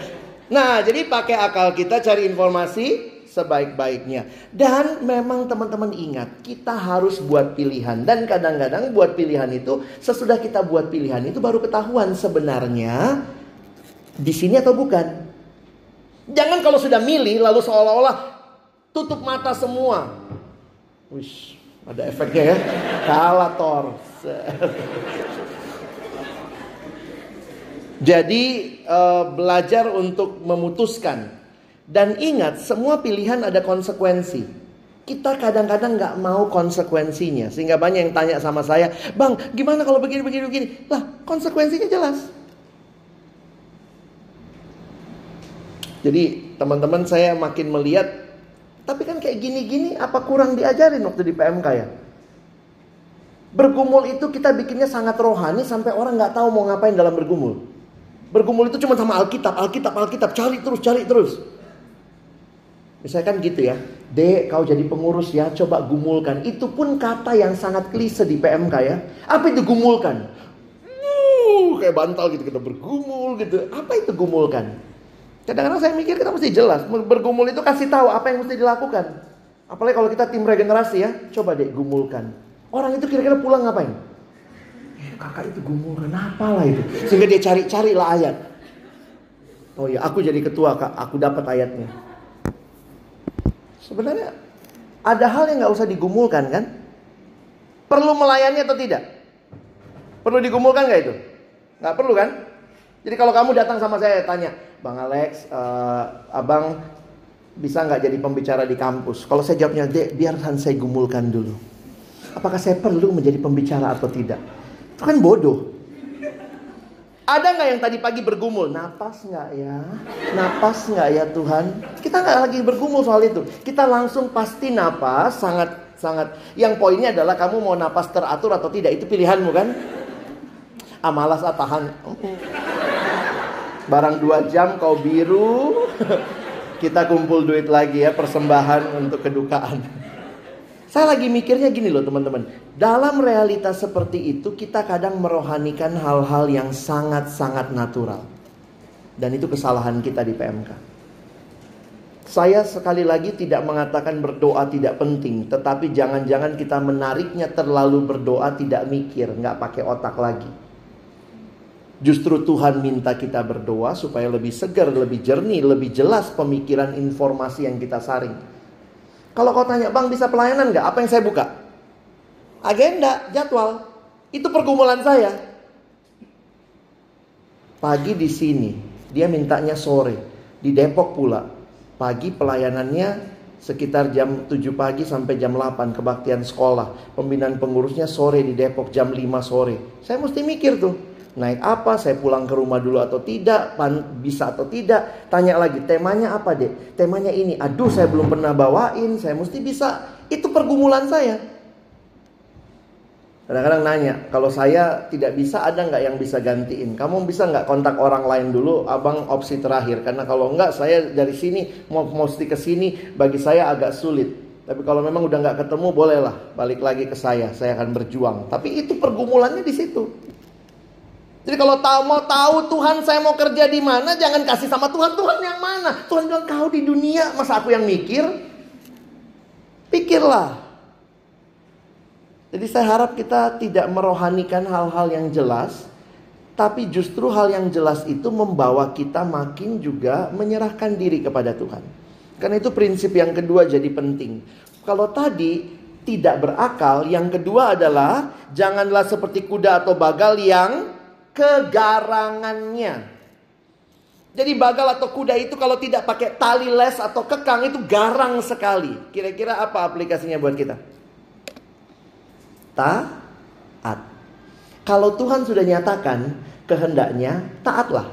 nah jadi pakai akal kita cari informasi sebaik-baiknya. Dan memang teman-teman ingat, kita harus buat pilihan. Dan kadang-kadang buat pilihan itu, sesudah kita buat pilihan itu baru ketahuan sebenarnya di sini atau bukan. Jangan kalau sudah milih lalu seolah-olah tutup mata semua. Wish, ada efeknya ya. Kalah Thor. Jadi uh, belajar untuk memutuskan dan ingat, semua pilihan ada konsekuensi. Kita kadang-kadang nggak mau konsekuensinya. Sehingga banyak yang tanya sama saya, Bang, gimana kalau begini, begini, begini? Lah, konsekuensinya jelas. Jadi teman-teman saya makin melihat, tapi kan kayak gini-gini apa kurang diajarin waktu di PMK ya? Bergumul itu kita bikinnya sangat rohani sampai orang nggak tahu mau ngapain dalam bergumul. Bergumul itu cuma sama Alkitab, Alkitab, Alkitab, cari terus, cari terus. Misalkan gitu ya, Dek kau jadi pengurus ya, coba gumulkan. Itu pun kata yang sangat klise di PMK ya. Apa itu gumulkan? Uh, kayak bantal gitu, kita bergumul gitu. Apa itu gumulkan? Kadang-kadang saya mikir kita mesti jelas. Bergumul itu kasih tahu apa yang mesti dilakukan. Apalagi kalau kita tim regenerasi ya, coba deh gumulkan. Orang itu kira-kira pulang ngapain? Eh, kakak itu gumulkan apalah itu. Sehingga dia cari-cari lah ayat. Oh ya, aku jadi ketua kak, aku dapat ayatnya. Sebenarnya ada hal yang nggak usah digumulkan kan? Perlu melayani atau tidak? Perlu digumulkan nggak itu? Nggak perlu kan? Jadi kalau kamu datang sama saya tanya, Bang Alex, uh, abang bisa nggak jadi pembicara di kampus? Kalau saya jawabnya, biarkan saya gumulkan dulu. Apakah saya perlu menjadi pembicara atau tidak? Itu kan bodoh. Ada nggak yang tadi pagi bergumul? Napas nggak ya? Napas nggak ya Tuhan? Kita nggak lagi bergumul soal itu. Kita langsung pasti napas, sangat sangat. Yang poinnya adalah kamu mau napas teratur atau tidak itu pilihanmu kan? Ah malas ah tahan. Barang dua jam kau biru, kita kumpul duit lagi ya persembahan untuk kedukaan. Saya lagi mikirnya gini loh teman-teman. Dalam realitas seperti itu kita kadang merohanikan hal-hal yang sangat-sangat natural. Dan itu kesalahan kita di PMK. Saya sekali lagi tidak mengatakan berdoa tidak penting. Tetapi jangan-jangan kita menariknya terlalu berdoa tidak mikir. Nggak pakai otak lagi. Justru Tuhan minta kita berdoa supaya lebih segar, lebih jernih, lebih jelas pemikiran informasi yang kita saring. Kalau kau tanya, bang bisa pelayanan nggak? Apa yang saya buka? Agenda, jadwal. Itu pergumulan saya. Pagi di sini, dia mintanya sore. Di Depok pula. Pagi pelayanannya sekitar jam 7 pagi sampai jam 8 kebaktian sekolah. Pembinaan pengurusnya sore di Depok jam 5 sore. Saya mesti mikir tuh naik apa, saya pulang ke rumah dulu atau tidak, bisa atau tidak. Tanya lagi, temanya apa deh? Temanya ini, aduh saya belum pernah bawain, saya mesti bisa. Itu pergumulan saya. Kadang-kadang nanya, kalau saya tidak bisa ada nggak yang bisa gantiin? Kamu bisa nggak kontak orang lain dulu, abang opsi terakhir. Karena kalau nggak, saya dari sini mau mesti ke sini, bagi saya agak sulit. Tapi kalau memang udah nggak ketemu, bolehlah balik lagi ke saya. Saya akan berjuang. Tapi itu pergumulannya di situ. Jadi kalau tahu mau tahu Tuhan saya mau kerja di mana, jangan kasih sama Tuhan. Tuhan yang mana? Tuhan bilang kau di dunia, masa aku yang mikir? Pikirlah. Jadi saya harap kita tidak merohanikan hal-hal yang jelas, tapi justru hal yang jelas itu membawa kita makin juga menyerahkan diri kepada Tuhan. Karena itu prinsip yang kedua jadi penting. Kalau tadi tidak berakal, yang kedua adalah janganlah seperti kuda atau bagal yang kegarangannya. Jadi bagal atau kuda itu kalau tidak pakai tali les atau kekang itu garang sekali. Kira-kira apa aplikasinya buat kita? Taat. Kalau Tuhan sudah nyatakan kehendaknya, taatlah.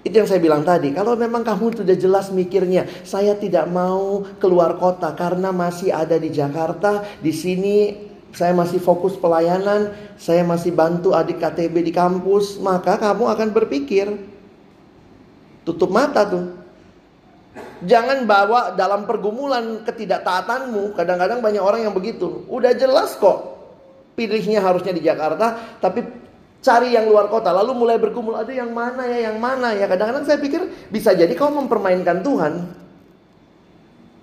Itu yang saya bilang tadi. Kalau memang kamu sudah jelas mikirnya, saya tidak mau keluar kota karena masih ada di Jakarta, di sini saya masih fokus pelayanan, saya masih bantu adik KTB di kampus, maka kamu akan berpikir tutup mata tuh. Jangan bawa dalam pergumulan ketidaktaatanmu. Kadang-kadang banyak orang yang begitu. Udah jelas kok pilihnya harusnya di Jakarta, tapi cari yang luar kota. Lalu mulai bergumul, ada yang mana ya, yang mana ya. Kadang-kadang saya pikir bisa jadi kau mempermainkan Tuhan.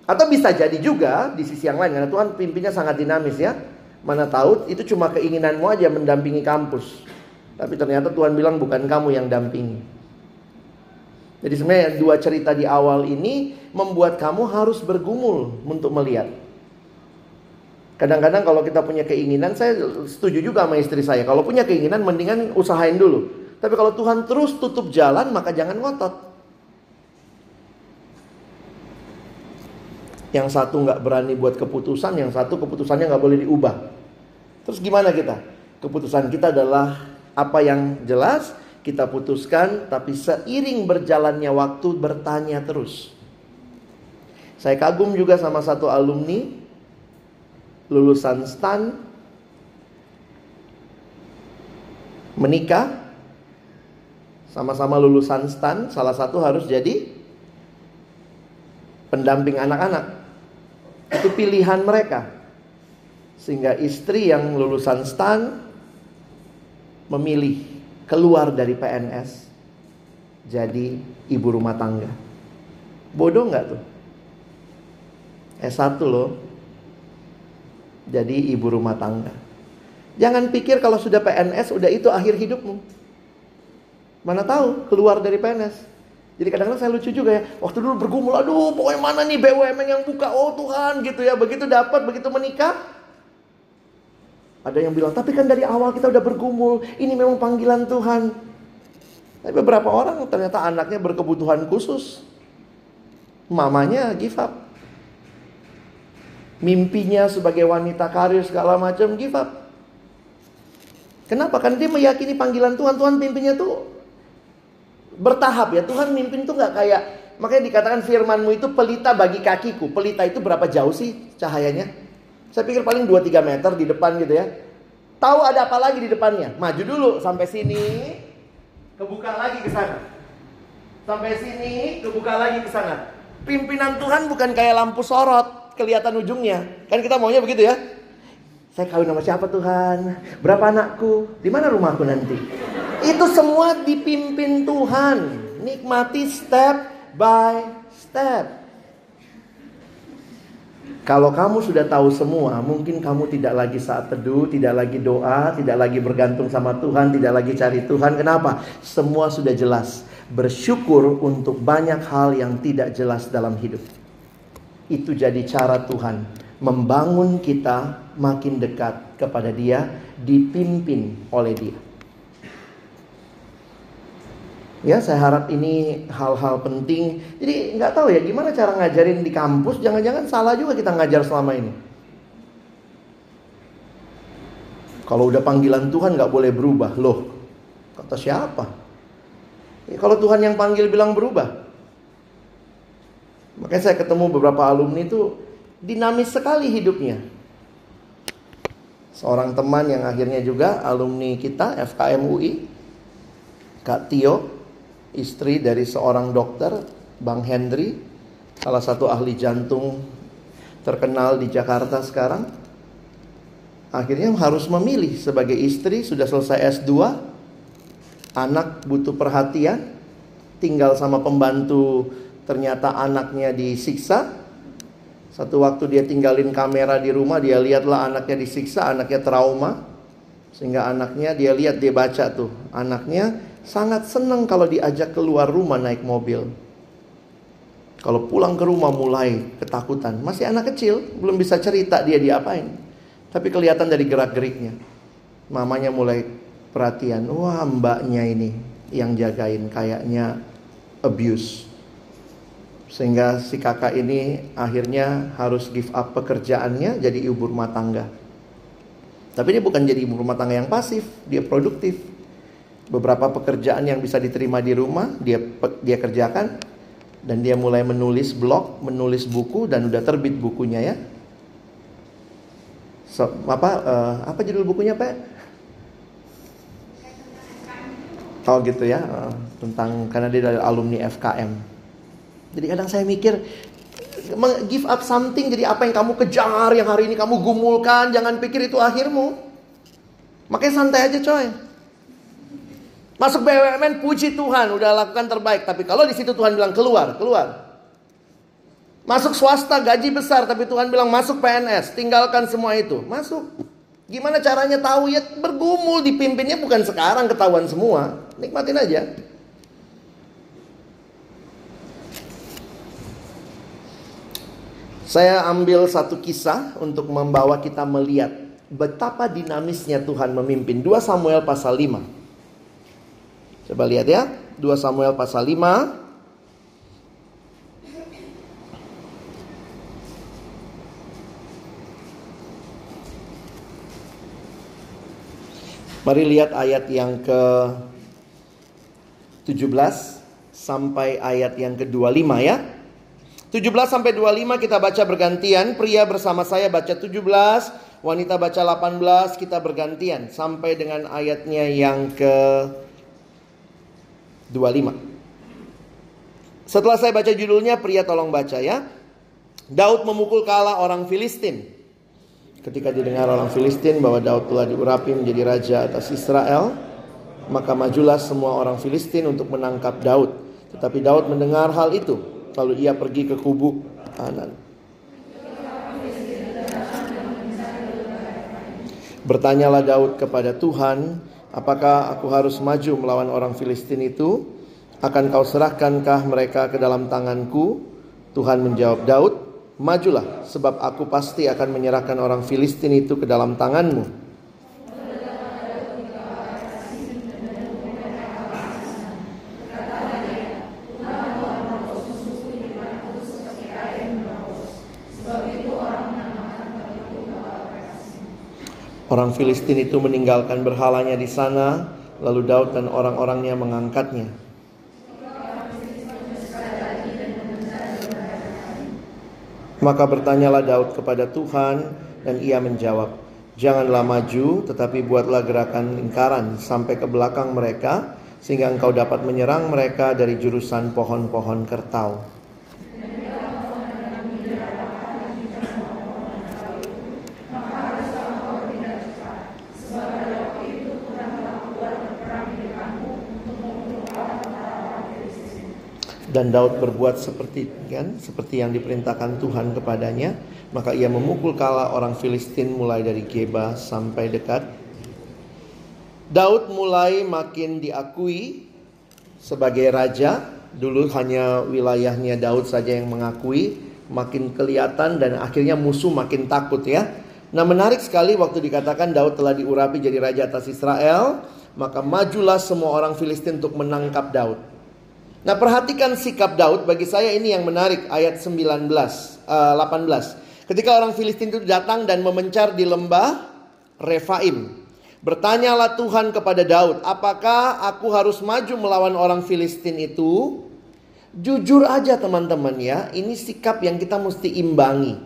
Atau bisa jadi juga di sisi yang lain karena Tuhan pimpinnya sangat dinamis ya. Mana tahu itu cuma keinginanmu aja mendampingi kampus. Tapi ternyata Tuhan bilang bukan kamu yang dampingi. Jadi sebenarnya dua cerita di awal ini membuat kamu harus bergumul untuk melihat. Kadang-kadang kalau kita punya keinginan, saya setuju juga sama istri saya. Kalau punya keinginan, mendingan usahain dulu. Tapi kalau Tuhan terus tutup jalan, maka jangan ngotot. Yang satu nggak berani buat keputusan, yang satu keputusannya nggak boleh diubah. Terus gimana kita? Keputusan kita adalah apa yang jelas kita putuskan, tapi seiring berjalannya waktu bertanya terus. Saya kagum juga sama satu alumni lulusan STAN menikah sama-sama lulusan STAN, salah satu harus jadi pendamping anak-anak. Itu pilihan mereka. Sehingga istri yang lulusan STAN memilih keluar dari PNS jadi ibu rumah tangga. Bodoh nggak tuh? S1 loh. Jadi ibu rumah tangga. Jangan pikir kalau sudah PNS udah itu akhir hidupmu. Mana tahu keluar dari PNS jadi kadang-kadang saya lucu juga ya. Waktu dulu bergumul, aduh pokoknya mana nih BUMN yang buka. Oh Tuhan gitu ya. Begitu dapat, begitu menikah. Ada yang bilang, tapi kan dari awal kita udah bergumul. Ini memang panggilan Tuhan. Tapi beberapa orang ternyata anaknya berkebutuhan khusus. mamanya give up. Mimpinya sebagai wanita karir segala macam give up. Kenapa? Karena dia meyakini panggilan Tuhan. Tuhan pimpinnya tuh bertahap ya. Tuhan mimpin tuh nggak kayak makanya dikatakan firmanmu itu pelita bagi kakiku. Pelita itu berapa jauh sih cahayanya? Saya pikir paling 2-3 meter di depan gitu ya. Tahu ada apa lagi di depannya? Maju dulu sampai sini, kebuka lagi ke sana. Sampai sini, kebuka lagi ke sana. Pimpinan Tuhan bukan kayak lampu sorot, kelihatan ujungnya. Kan kita maunya begitu ya. Saya kawin sama siapa Tuhan? Berapa anakku? Di mana rumahku nanti? Itu semua dipimpin Tuhan. Nikmati step by step. Kalau kamu sudah tahu semua, mungkin kamu tidak lagi saat teduh, tidak lagi doa, tidak lagi bergantung sama Tuhan, tidak lagi cari Tuhan. Kenapa? Semua sudah jelas. Bersyukur untuk banyak hal yang tidak jelas dalam hidup. Itu jadi cara Tuhan membangun kita makin dekat kepada Dia, dipimpin oleh Dia. Ya, saya harap ini hal-hal penting. Jadi nggak tahu ya gimana cara ngajarin di kampus. Jangan-jangan salah juga kita ngajar selama ini. Kalau udah panggilan Tuhan nggak boleh berubah. Loh, kata siapa? Ya, kalau Tuhan yang panggil bilang berubah. Makanya saya ketemu beberapa alumni itu dinamis sekali hidupnya. Seorang teman yang akhirnya juga alumni kita FKM UI, Kak Tio, istri dari seorang dokter, Bang Hendry, salah satu ahli jantung terkenal di Jakarta sekarang. Akhirnya harus memilih sebagai istri sudah selesai S2, anak butuh perhatian, tinggal sama pembantu ternyata anaknya disiksa. Satu waktu dia tinggalin kamera di rumah, dia lihatlah anaknya disiksa, anaknya trauma. Sehingga anaknya dia lihat dia baca tuh, anaknya sangat senang kalau diajak keluar rumah naik mobil. Kalau pulang ke rumah mulai ketakutan. Masih anak kecil, belum bisa cerita dia diapain. Tapi kelihatan dari gerak-geriknya. Mamanya mulai perhatian. Wah mbaknya ini yang jagain kayaknya abuse. Sehingga si kakak ini akhirnya harus give up pekerjaannya jadi ibu rumah tangga. Tapi dia bukan jadi ibu rumah tangga yang pasif, dia produktif beberapa pekerjaan yang bisa diterima di rumah dia dia kerjakan dan dia mulai menulis blog, menulis buku dan udah terbit bukunya ya. So, apa uh, apa judul bukunya, Pak? Oh gitu ya, uh, tentang karena dia dari alumni FKM. Jadi kadang saya mikir give up something jadi apa yang kamu kejar yang hari ini kamu gumulkan jangan pikir itu akhirmu. Makanya santai aja coy. Masuk BUMN puji Tuhan udah lakukan terbaik. Tapi kalau di situ Tuhan bilang keluar, keluar. Masuk swasta gaji besar tapi Tuhan bilang masuk PNS, tinggalkan semua itu. Masuk. Gimana caranya tahu ya bergumul dipimpinnya bukan sekarang ketahuan semua. Nikmatin aja. Saya ambil satu kisah untuk membawa kita melihat betapa dinamisnya Tuhan memimpin. 2 Samuel pasal 5. Coba lihat ya, 2 Samuel pasal 5. Mari lihat ayat yang ke 17 sampai ayat yang ke-25 ya. 17 sampai 25 kita baca bergantian, pria bersama saya baca 17, wanita baca 18, kita bergantian sampai dengan ayatnya yang ke 25. Setelah saya baca judulnya, pria tolong baca ya. Daud memukul kalah orang Filistin. Ketika didengar orang Filistin bahwa Daud telah diurapi menjadi raja atas Israel, maka majulah semua orang Filistin untuk menangkap Daud. Tetapi Daud mendengar hal itu, lalu ia pergi ke kubu Anan. Bertanyalah Daud kepada Tuhan, Apakah aku harus maju melawan orang Filistin itu? Akan kau serahkankah mereka ke dalam tanganku? Tuhan menjawab Daud, Majulah, sebab aku pasti akan menyerahkan orang Filistin itu ke dalam tanganmu. Orang Filistin itu meninggalkan berhalanya di sana, lalu Daud dan orang-orangnya mengangkatnya. Maka bertanyalah Daud kepada Tuhan dan ia menjawab, Janganlah maju, tetapi buatlah gerakan lingkaran sampai ke belakang mereka, sehingga engkau dapat menyerang mereka dari jurusan pohon-pohon kertau. Dan Daud berbuat seperti kan, seperti yang diperintahkan Tuhan kepadanya. Maka ia memukul kala orang Filistin mulai dari Geba sampai dekat. Daud mulai makin diakui sebagai raja. Dulu hanya wilayahnya Daud saja yang mengakui. Makin kelihatan dan akhirnya musuh makin takut ya. Nah menarik sekali waktu dikatakan Daud telah diurapi jadi raja atas Israel. Maka majulah semua orang Filistin untuk menangkap Daud. Nah perhatikan sikap Daud bagi saya ini yang menarik ayat 19 uh, 18. Ketika orang Filistin itu datang dan memencar di lembah Refaim. Bertanyalah Tuhan kepada Daud, apakah aku harus maju melawan orang Filistin itu? Jujur aja teman-teman ya, ini sikap yang kita mesti imbangi.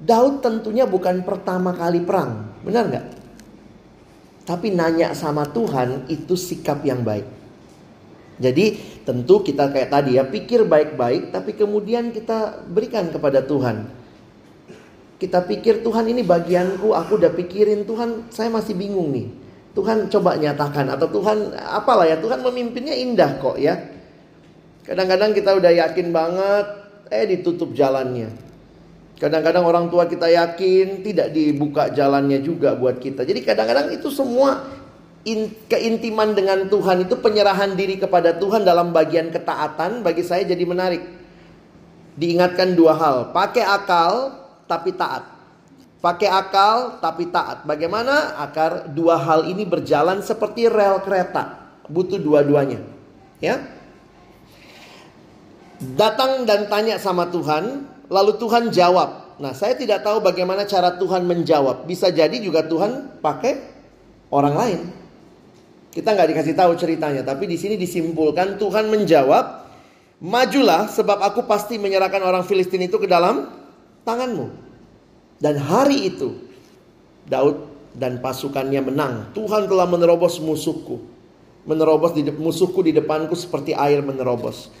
Daud tentunya bukan pertama kali perang, benar nggak? Tapi nanya sama Tuhan itu sikap yang baik. Jadi tentu kita kayak tadi ya pikir baik-baik tapi kemudian kita berikan kepada Tuhan. Kita pikir Tuhan ini bagianku, aku udah pikirin Tuhan saya masih bingung nih. Tuhan coba nyatakan atau Tuhan apalah ya Tuhan memimpinnya indah kok ya. Kadang-kadang kita udah yakin banget eh ditutup jalannya. Kadang-kadang orang tua kita yakin tidak dibuka jalannya juga buat kita. Jadi kadang-kadang itu semua in, keintiman dengan Tuhan itu penyerahan diri kepada Tuhan dalam bagian ketaatan bagi saya jadi menarik. Diingatkan dua hal, pakai akal tapi taat. Pakai akal tapi taat. Bagaimana akar dua hal ini berjalan seperti rel kereta. Butuh dua-duanya. Ya. Datang dan tanya sama Tuhan, lalu Tuhan jawab. Nah, saya tidak tahu bagaimana cara Tuhan menjawab. Bisa jadi juga Tuhan pakai orang lain. Kita nggak dikasih tahu ceritanya, tapi di sini disimpulkan Tuhan menjawab, "Majulah sebab aku pasti menyerahkan orang Filistin itu ke dalam tanganmu." Dan hari itu Daud dan pasukannya menang. Tuhan telah menerobos musuhku. Menerobos di musuhku di depanku seperti air menerobos.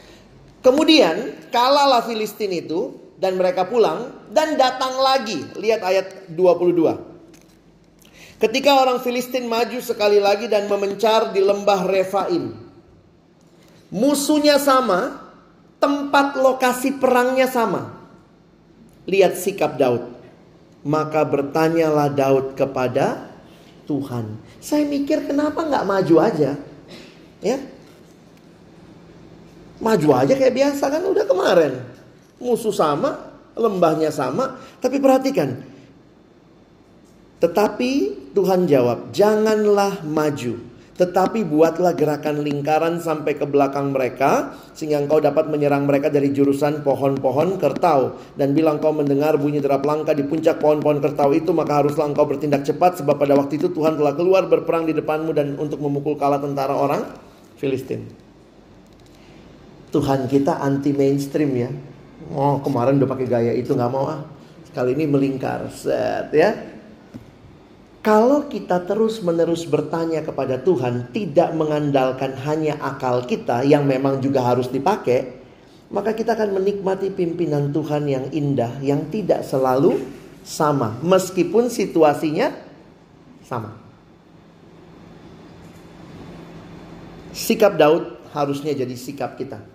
Kemudian kalalah Filistin itu dan mereka pulang dan datang lagi. Lihat ayat 22. Ketika orang Filistin maju sekali lagi dan memencar di lembah Refaim. Musuhnya sama, tempat lokasi perangnya sama. Lihat sikap Daud. Maka bertanyalah Daud kepada Tuhan. Saya mikir kenapa nggak maju aja? Ya, maju aja kayak biasa kan udah kemarin. Musuh sama, lembahnya sama. Tapi perhatikan, tetapi Tuhan jawab, "Janganlah maju, tetapi buatlah gerakan lingkaran sampai ke belakang mereka sehingga engkau dapat menyerang mereka dari jurusan pohon-pohon kertau dan bila engkau mendengar bunyi derap langkah di puncak pohon-pohon kertau itu maka haruslah engkau bertindak cepat sebab pada waktu itu Tuhan telah keluar berperang di depanmu dan untuk memukul kalah tentara orang Filistin." Tuhan kita anti mainstream ya. Oh kemarin udah pakai gaya itu nggak mau ah. Kali ini melingkar, set ya. Kalau kita terus-menerus bertanya kepada Tuhan, tidak mengandalkan hanya akal kita yang memang juga harus dipakai, maka kita akan menikmati pimpinan Tuhan yang indah, yang tidak selalu sama, meskipun situasinya sama. Sikap Daud harusnya jadi sikap kita.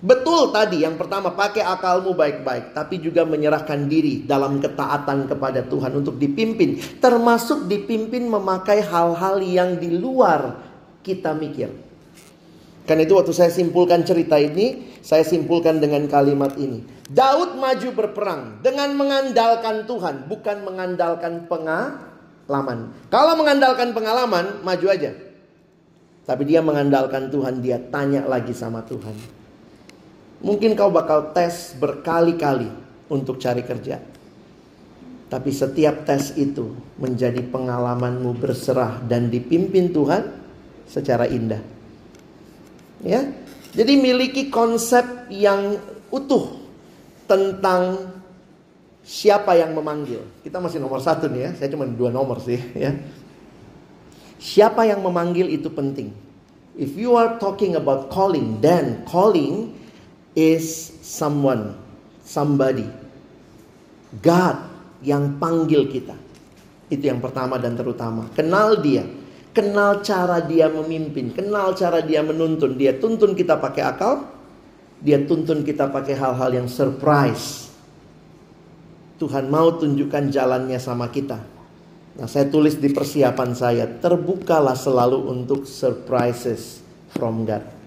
Betul tadi yang pertama pakai akalmu baik-baik tapi juga menyerahkan diri dalam ketaatan kepada Tuhan untuk dipimpin termasuk dipimpin memakai hal-hal yang di luar kita mikir. Karena itu waktu saya simpulkan cerita ini saya simpulkan dengan kalimat ini. Daud maju berperang dengan mengandalkan Tuhan bukan mengandalkan pengalaman. Kalau mengandalkan pengalaman maju aja. Tapi dia mengandalkan Tuhan dia tanya lagi sama Tuhan. Mungkin kau bakal tes berkali-kali untuk cari kerja. Tapi setiap tes itu menjadi pengalamanmu berserah dan dipimpin Tuhan secara indah. Ya. Jadi miliki konsep yang utuh tentang siapa yang memanggil. Kita masih nomor satu nih ya. Saya cuma dua nomor sih ya. Siapa yang memanggil itu penting. If you are talking about calling, then calling is someone, somebody. God yang panggil kita. Itu yang pertama dan terutama. Kenal dia. Kenal cara dia memimpin. Kenal cara dia menuntun. Dia tuntun kita pakai akal. Dia tuntun kita pakai hal-hal yang surprise. Tuhan mau tunjukkan jalannya sama kita. Nah saya tulis di persiapan saya. Terbukalah selalu untuk surprises from God.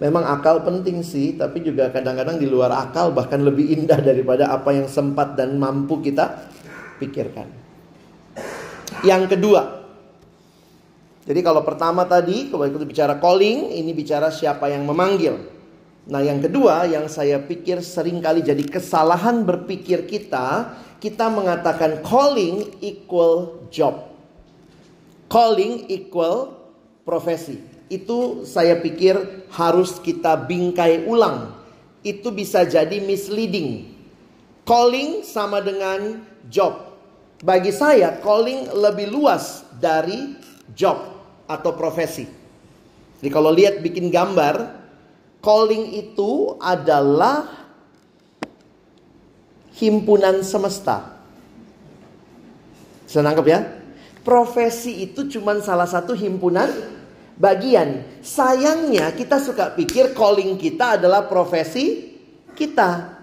Memang akal penting sih, tapi juga kadang-kadang di luar akal bahkan lebih indah daripada apa yang sempat dan mampu kita pikirkan. Yang kedua, jadi kalau pertama tadi, kalau itu bicara calling, ini bicara siapa yang memanggil. Nah yang kedua yang saya pikir sering kali jadi kesalahan berpikir kita, kita mengatakan calling equal job. Calling equal profesi itu saya pikir harus kita bingkai ulang. Itu bisa jadi misleading. Calling sama dengan job. Bagi saya calling lebih luas dari job atau profesi. Jadi kalau lihat bikin gambar, calling itu adalah himpunan semesta. Saya nangkep ya? Profesi itu cuma salah satu himpunan bagian. Sayangnya kita suka pikir calling kita adalah profesi kita.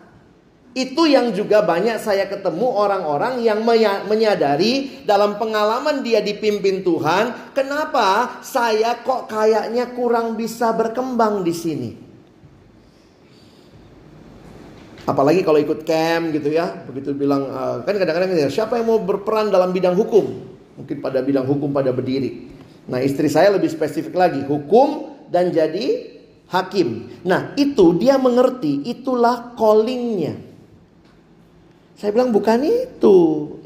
Itu yang juga banyak saya ketemu orang-orang yang menyadari dalam pengalaman dia dipimpin Tuhan, kenapa saya kok kayaknya kurang bisa berkembang di sini. Apalagi kalau ikut camp gitu ya, begitu bilang eh, kan kadang-kadang siapa yang mau berperan dalam bidang hukum? Mungkin pada bidang hukum pada berdiri. Nah istri saya lebih spesifik lagi. Hukum dan jadi hakim. Nah itu dia mengerti. Itulah callingnya. Saya bilang bukan itu.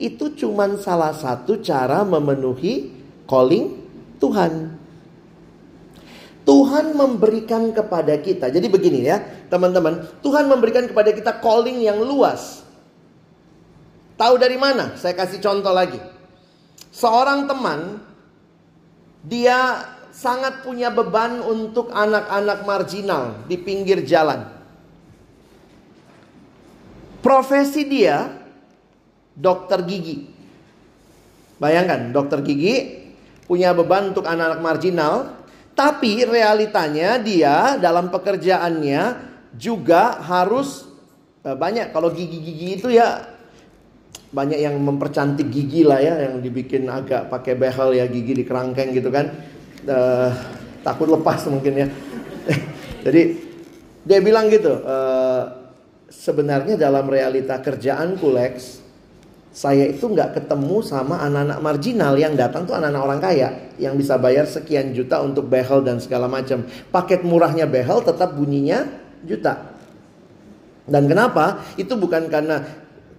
Itu cuma salah satu cara memenuhi calling Tuhan. Tuhan memberikan kepada kita. Jadi begini ya, teman-teman. Tuhan memberikan kepada kita calling yang luas. Tahu dari mana? Saya kasih contoh lagi. Seorang teman dia sangat punya beban untuk anak-anak marginal di pinggir jalan. Profesi dia dokter gigi. Bayangkan, dokter gigi punya beban untuk anak-anak marginal, tapi realitanya dia dalam pekerjaannya juga harus eh, banyak kalau gigi-gigi itu ya banyak yang mempercantik gigi lah ya yang dibikin agak pakai behel ya gigi di kerangkeng gitu kan. Uh, takut lepas mungkin ya. [laughs] Jadi dia bilang gitu uh, sebenarnya dalam realita kerjaan Kulex saya itu nggak ketemu sama anak-anak marginal. Yang datang tuh anak-anak orang kaya yang bisa bayar sekian juta untuk behel dan segala macam. Paket murahnya behel tetap bunyinya juta. Dan kenapa? Itu bukan karena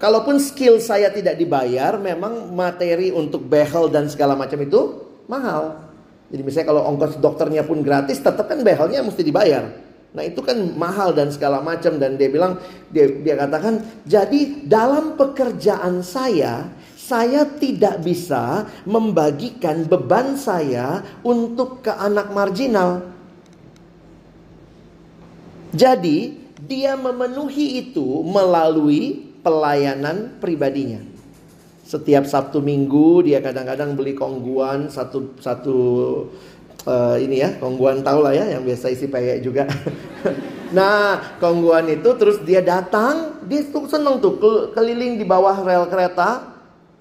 Kalaupun skill saya tidak dibayar, memang materi untuk behel dan segala macam itu mahal. Jadi misalnya kalau ongkos dokternya pun gratis, tetap kan behelnya mesti dibayar. Nah itu kan mahal dan segala macam dan dia bilang dia dia katakan jadi dalam pekerjaan saya saya tidak bisa membagikan beban saya untuk ke anak marginal. Jadi dia memenuhi itu melalui pelayanan pribadinya. Setiap Sabtu Minggu dia kadang-kadang beli kongguan satu satu uh, ini ya kongguan tahu lah ya yang biasa isi peyek juga. [laughs] nah kongguan itu terus dia datang dia tuh seneng tuh keliling di bawah rel kereta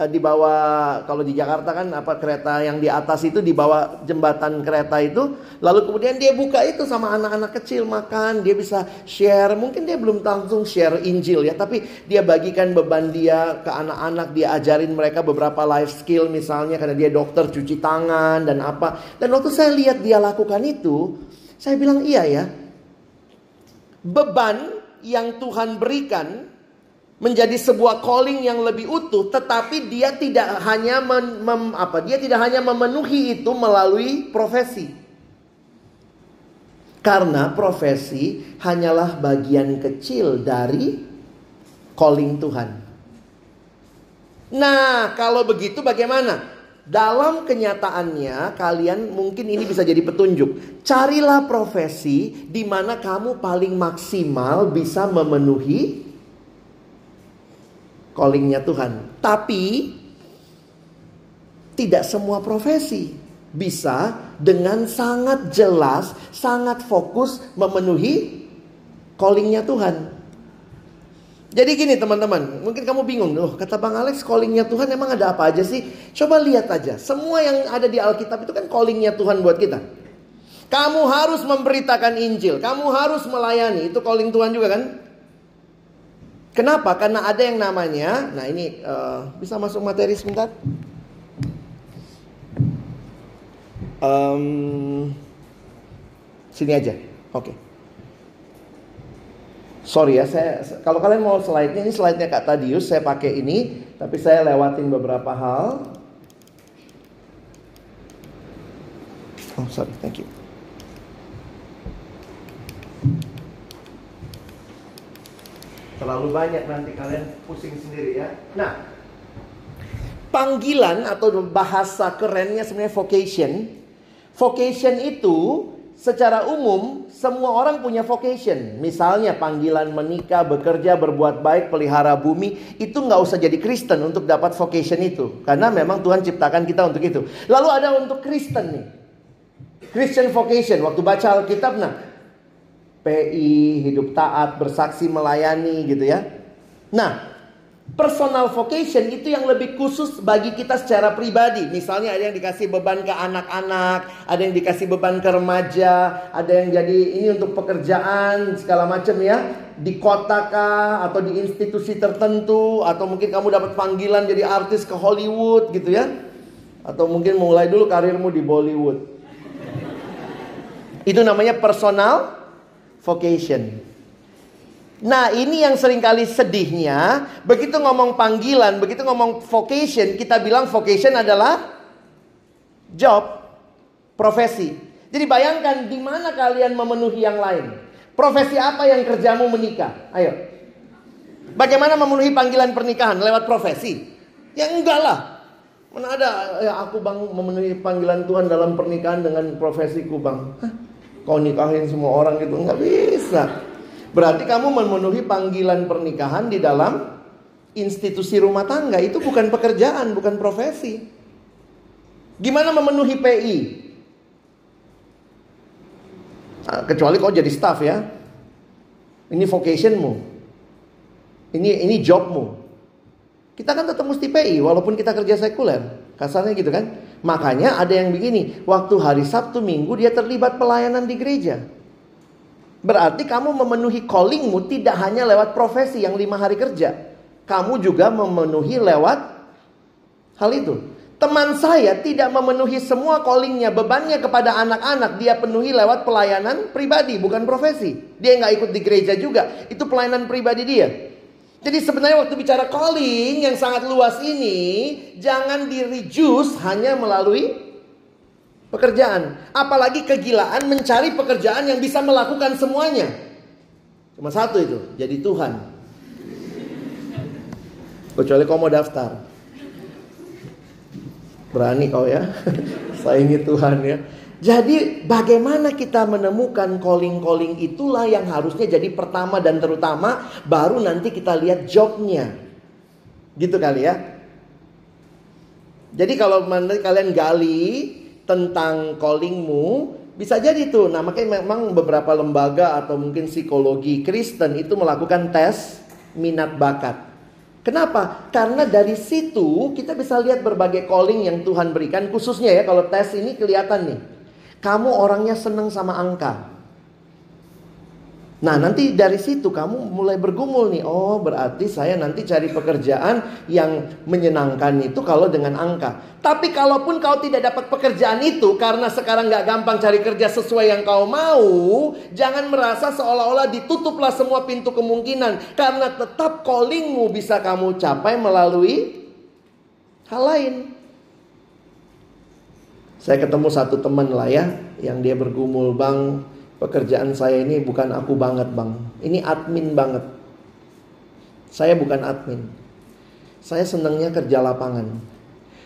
di bawah kalau di Jakarta kan apa kereta yang di atas itu di bawah jembatan kereta itu lalu kemudian dia buka itu sama anak-anak kecil makan dia bisa share. Mungkin dia belum langsung share Injil ya tapi dia bagikan beban dia ke anak-anak dia ajarin mereka beberapa life skill misalnya karena dia dokter cuci tangan dan apa. Dan waktu saya lihat dia lakukan itu saya bilang iya ya beban yang Tuhan berikan menjadi sebuah calling yang lebih utuh, tetapi dia tidak hanya mem, mem, apa? Dia tidak hanya memenuhi itu melalui profesi. Karena profesi hanyalah bagian kecil dari calling Tuhan. Nah, kalau begitu bagaimana? Dalam kenyataannya, kalian mungkin ini bisa jadi petunjuk. Carilah profesi di mana kamu paling maksimal bisa memenuhi callingnya Tuhan. Tapi tidak semua profesi bisa dengan sangat jelas, sangat fokus memenuhi callingnya Tuhan. Jadi gini teman-teman, mungkin kamu bingung, oh kata Bang Alex callingnya Tuhan emang ada apa aja sih? Coba lihat aja, semua yang ada di Alkitab itu kan callingnya Tuhan buat kita. Kamu harus memberitakan Injil, kamu harus melayani, itu calling Tuhan juga kan? Kenapa? Karena ada yang namanya, nah ini uh, bisa masuk materi sebentar. Um, sini aja, oke. Okay. Sorry ya, saya kalau kalian mau slide-nya ini slide-nya Kak Tadius, saya pakai ini, tapi saya lewatin beberapa hal. Oh sorry, thank you. Terlalu banyak nanti kalian pusing sendiri ya. Nah, panggilan atau bahasa kerennya sebenarnya vocation. Vocation itu secara umum semua orang punya vocation. Misalnya panggilan menikah, bekerja, berbuat baik, pelihara bumi. Itu nggak usah jadi Kristen untuk dapat vocation itu. Karena memang Tuhan ciptakan kita untuk itu. Lalu ada untuk Kristen nih. Christian vocation. Waktu baca Alkitab, nah PI, hidup taat, bersaksi melayani gitu ya. Nah, personal vocation itu yang lebih khusus bagi kita secara pribadi. Misalnya ada yang dikasih beban ke anak-anak, ada yang dikasih beban ke remaja, ada yang jadi ini untuk pekerjaan segala macam ya. Di kota kah atau di institusi tertentu atau mungkin kamu dapat panggilan jadi artis ke Hollywood gitu ya. Atau mungkin mulai dulu karirmu di Bollywood. Itu namanya personal vocation. Nah ini yang sering kali sedihnya Begitu ngomong panggilan Begitu ngomong vocation Kita bilang vocation adalah Job Profesi. Jadi bayangkan di mana kalian memenuhi yang lain. Profesi apa yang kerjamu menikah? Ayo. Bagaimana memenuhi panggilan pernikahan? Lewat profesi? Ya enggak lah. Mana ada ya aku bang memenuhi panggilan Tuhan dalam pernikahan dengan profesiku bang. Hah? Kau nikahin semua orang gitu nggak bisa. Berarti kamu memenuhi panggilan pernikahan di dalam institusi rumah tangga itu bukan pekerjaan, bukan profesi. Gimana memenuhi PI? Nah, kecuali kau jadi staff ya. Ini vocationmu. Ini ini jobmu. Kita kan tetap mesti PI walaupun kita kerja sekuler. Kasarnya gitu kan. Makanya ada yang begini, waktu hari Sabtu Minggu dia terlibat pelayanan di gereja. Berarti kamu memenuhi callingmu tidak hanya lewat profesi yang lima hari kerja. Kamu juga memenuhi lewat hal itu. Teman saya tidak memenuhi semua callingnya, bebannya kepada anak-anak. Dia penuhi lewat pelayanan pribadi, bukan profesi. Dia nggak ikut di gereja juga. Itu pelayanan pribadi dia. Jadi sebenarnya waktu bicara calling yang sangat luas ini jangan di reduce hanya melalui pekerjaan. Apalagi kegilaan mencari pekerjaan yang bisa melakukan semuanya. Cuma satu itu, jadi Tuhan. Kecuali kau mau daftar. Berani kau ya. [laughs] Saingi Tuhan ya. Jadi bagaimana kita menemukan calling-calling itulah yang harusnya jadi pertama dan terutama baru nanti kita lihat jobnya. Gitu kali ya. Jadi kalau nanti kalian gali tentang callingmu bisa jadi tuh. Nah makanya memang beberapa lembaga atau mungkin psikologi Kristen itu melakukan tes minat bakat. Kenapa? Karena dari situ kita bisa lihat berbagai calling yang Tuhan berikan khususnya ya kalau tes ini kelihatan nih. Kamu orangnya seneng sama angka. Nah, nanti dari situ kamu mulai bergumul nih. Oh, berarti saya nanti cari pekerjaan yang menyenangkan itu kalau dengan angka. Tapi kalaupun kau tidak dapat pekerjaan itu karena sekarang nggak gampang cari kerja sesuai yang kau mau, jangan merasa seolah-olah ditutuplah semua pintu kemungkinan karena tetap callingmu bisa kamu capai melalui hal lain. Saya ketemu satu teman lah ya yang dia bergumul, "Bang, Pekerjaan saya ini bukan aku banget bang. Ini admin banget. Saya bukan admin. Saya senangnya kerja lapangan.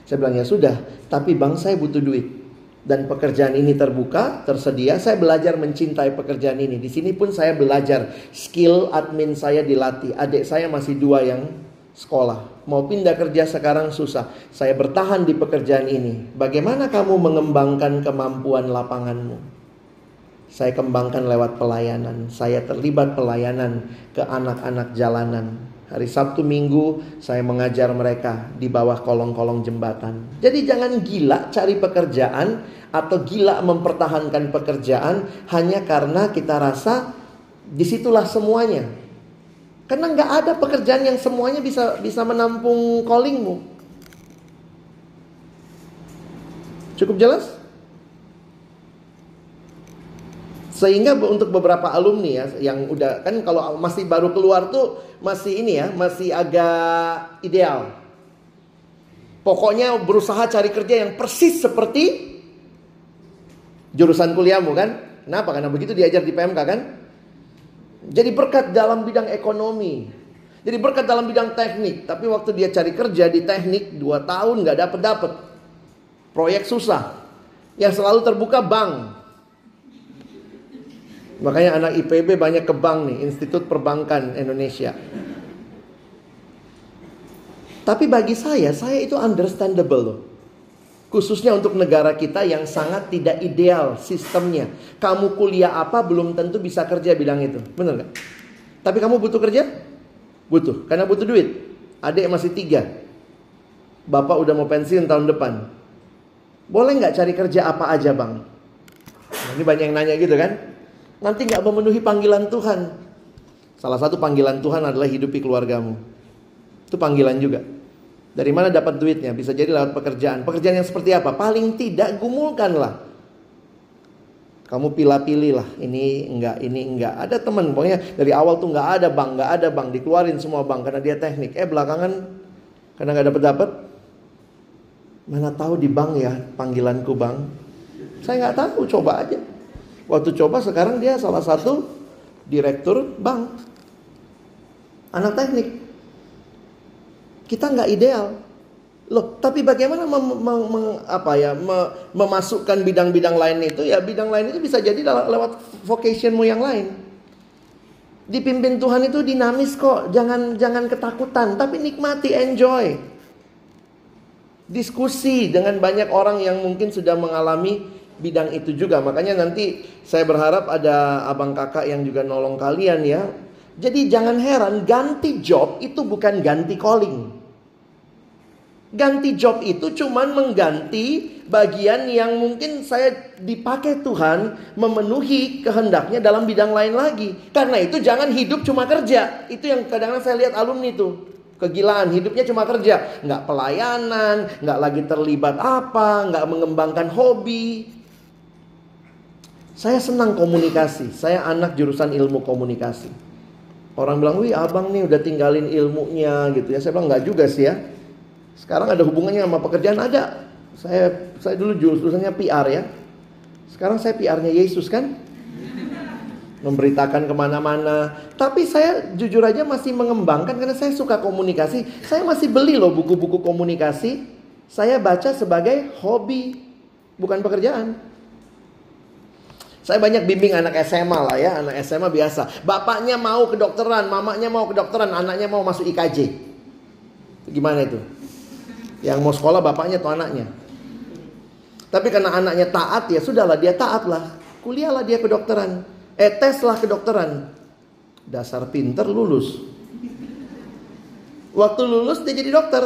Saya bilang ya sudah, tapi bang saya butuh duit. Dan pekerjaan ini terbuka, tersedia. Saya belajar mencintai pekerjaan ini. Di sini pun saya belajar skill admin saya dilatih. Adik saya masih dua yang sekolah. Mau pindah kerja sekarang susah. Saya bertahan di pekerjaan ini. Bagaimana kamu mengembangkan kemampuan lapanganmu? Saya kembangkan lewat pelayanan. Saya terlibat pelayanan ke anak-anak jalanan. Hari Sabtu Minggu saya mengajar mereka di bawah kolong-kolong jembatan. Jadi jangan gila cari pekerjaan atau gila mempertahankan pekerjaan hanya karena kita rasa di situlah semuanya. Karena nggak ada pekerjaan yang semuanya bisa bisa menampung callingmu. Cukup jelas? Sehingga untuk beberapa alumni ya yang udah kan kalau masih baru keluar tuh masih ini ya, masih agak ideal. Pokoknya berusaha cari kerja yang persis seperti jurusan kuliahmu kan? Kenapa? Karena begitu diajar di PMK kan? Jadi berkat dalam bidang ekonomi. Jadi berkat dalam bidang teknik. Tapi waktu dia cari kerja di teknik 2 tahun nggak dapet dapet. Proyek susah. Yang selalu terbuka bank. Makanya anak IPB banyak ke bank nih, Institut Perbankan Indonesia. Tapi bagi saya, saya itu understandable loh. Khususnya untuk negara kita yang sangat tidak ideal sistemnya. Kamu kuliah apa belum tentu bisa kerja bidang itu. Benar gak? Tapi kamu butuh kerja? Butuh. Karena butuh duit. Adik masih tiga. Bapak udah mau pensiun tahun depan. Boleh nggak cari kerja apa aja bang? Nah, ini banyak yang nanya gitu kan? nanti nggak memenuhi panggilan Tuhan. Salah satu panggilan Tuhan adalah hidupi keluargamu. Itu panggilan juga. Dari mana dapat duitnya? Bisa jadi lewat pekerjaan. Pekerjaan yang seperti apa? Paling tidak gumulkanlah. Kamu pilih-pilih lah. Ini enggak, ini enggak. Ada teman, pokoknya dari awal tuh enggak ada bang, enggak ada bang. Dikeluarin semua bang karena dia teknik. Eh belakangan karena enggak dapat dapat. Mana tahu di bank ya panggilanku bang. Saya nggak tahu, coba aja. Waktu coba sekarang dia salah satu direktur bank. Anak teknik. Kita nggak ideal. Loh, tapi bagaimana mem, mem, mem, apa ya, me, memasukkan bidang-bidang lain itu? Ya bidang lain itu bisa jadi lewat vocationmu yang lain. Dipimpin Tuhan itu dinamis kok, jangan jangan ketakutan, tapi nikmati, enjoy. Diskusi dengan banyak orang yang mungkin sudah mengalami bidang itu juga. Makanya nanti saya berharap ada abang kakak yang juga nolong kalian ya. Jadi jangan heran ganti job itu bukan ganti calling. Ganti job itu cuman mengganti bagian yang mungkin saya dipakai Tuhan memenuhi kehendaknya dalam bidang lain lagi. Karena itu jangan hidup cuma kerja. Itu yang kadang-kadang saya lihat alumni itu kegilaan hidupnya cuma kerja nggak pelayanan nggak lagi terlibat apa nggak mengembangkan hobi saya senang komunikasi. Saya anak jurusan ilmu komunikasi. Orang bilang, wih abang nih udah tinggalin ilmunya gitu ya. Saya bilang nggak juga sih ya. Sekarang ada hubungannya sama pekerjaan ada. Saya saya dulu jurusannya PR ya. Sekarang saya PR-nya Yesus kan. Memberitakan ke mana-mana. Tapi saya jujur aja masih mengembangkan karena saya suka komunikasi. Saya masih beli loh buku-buku komunikasi. Saya baca sebagai hobi, bukan pekerjaan. Saya banyak bimbing anak SMA lah ya, anak SMA biasa. Bapaknya mau kedokteran, mamanya mau kedokteran, anaknya mau masuk IKJ. Gimana itu? Yang mau sekolah bapaknya atau anaknya? Tapi karena anaknya taat ya sudahlah dia taat lah. Kuliahlah dia kedokteran. Eh teslah kedokteran. Dasar pinter lulus. Waktu lulus dia jadi dokter.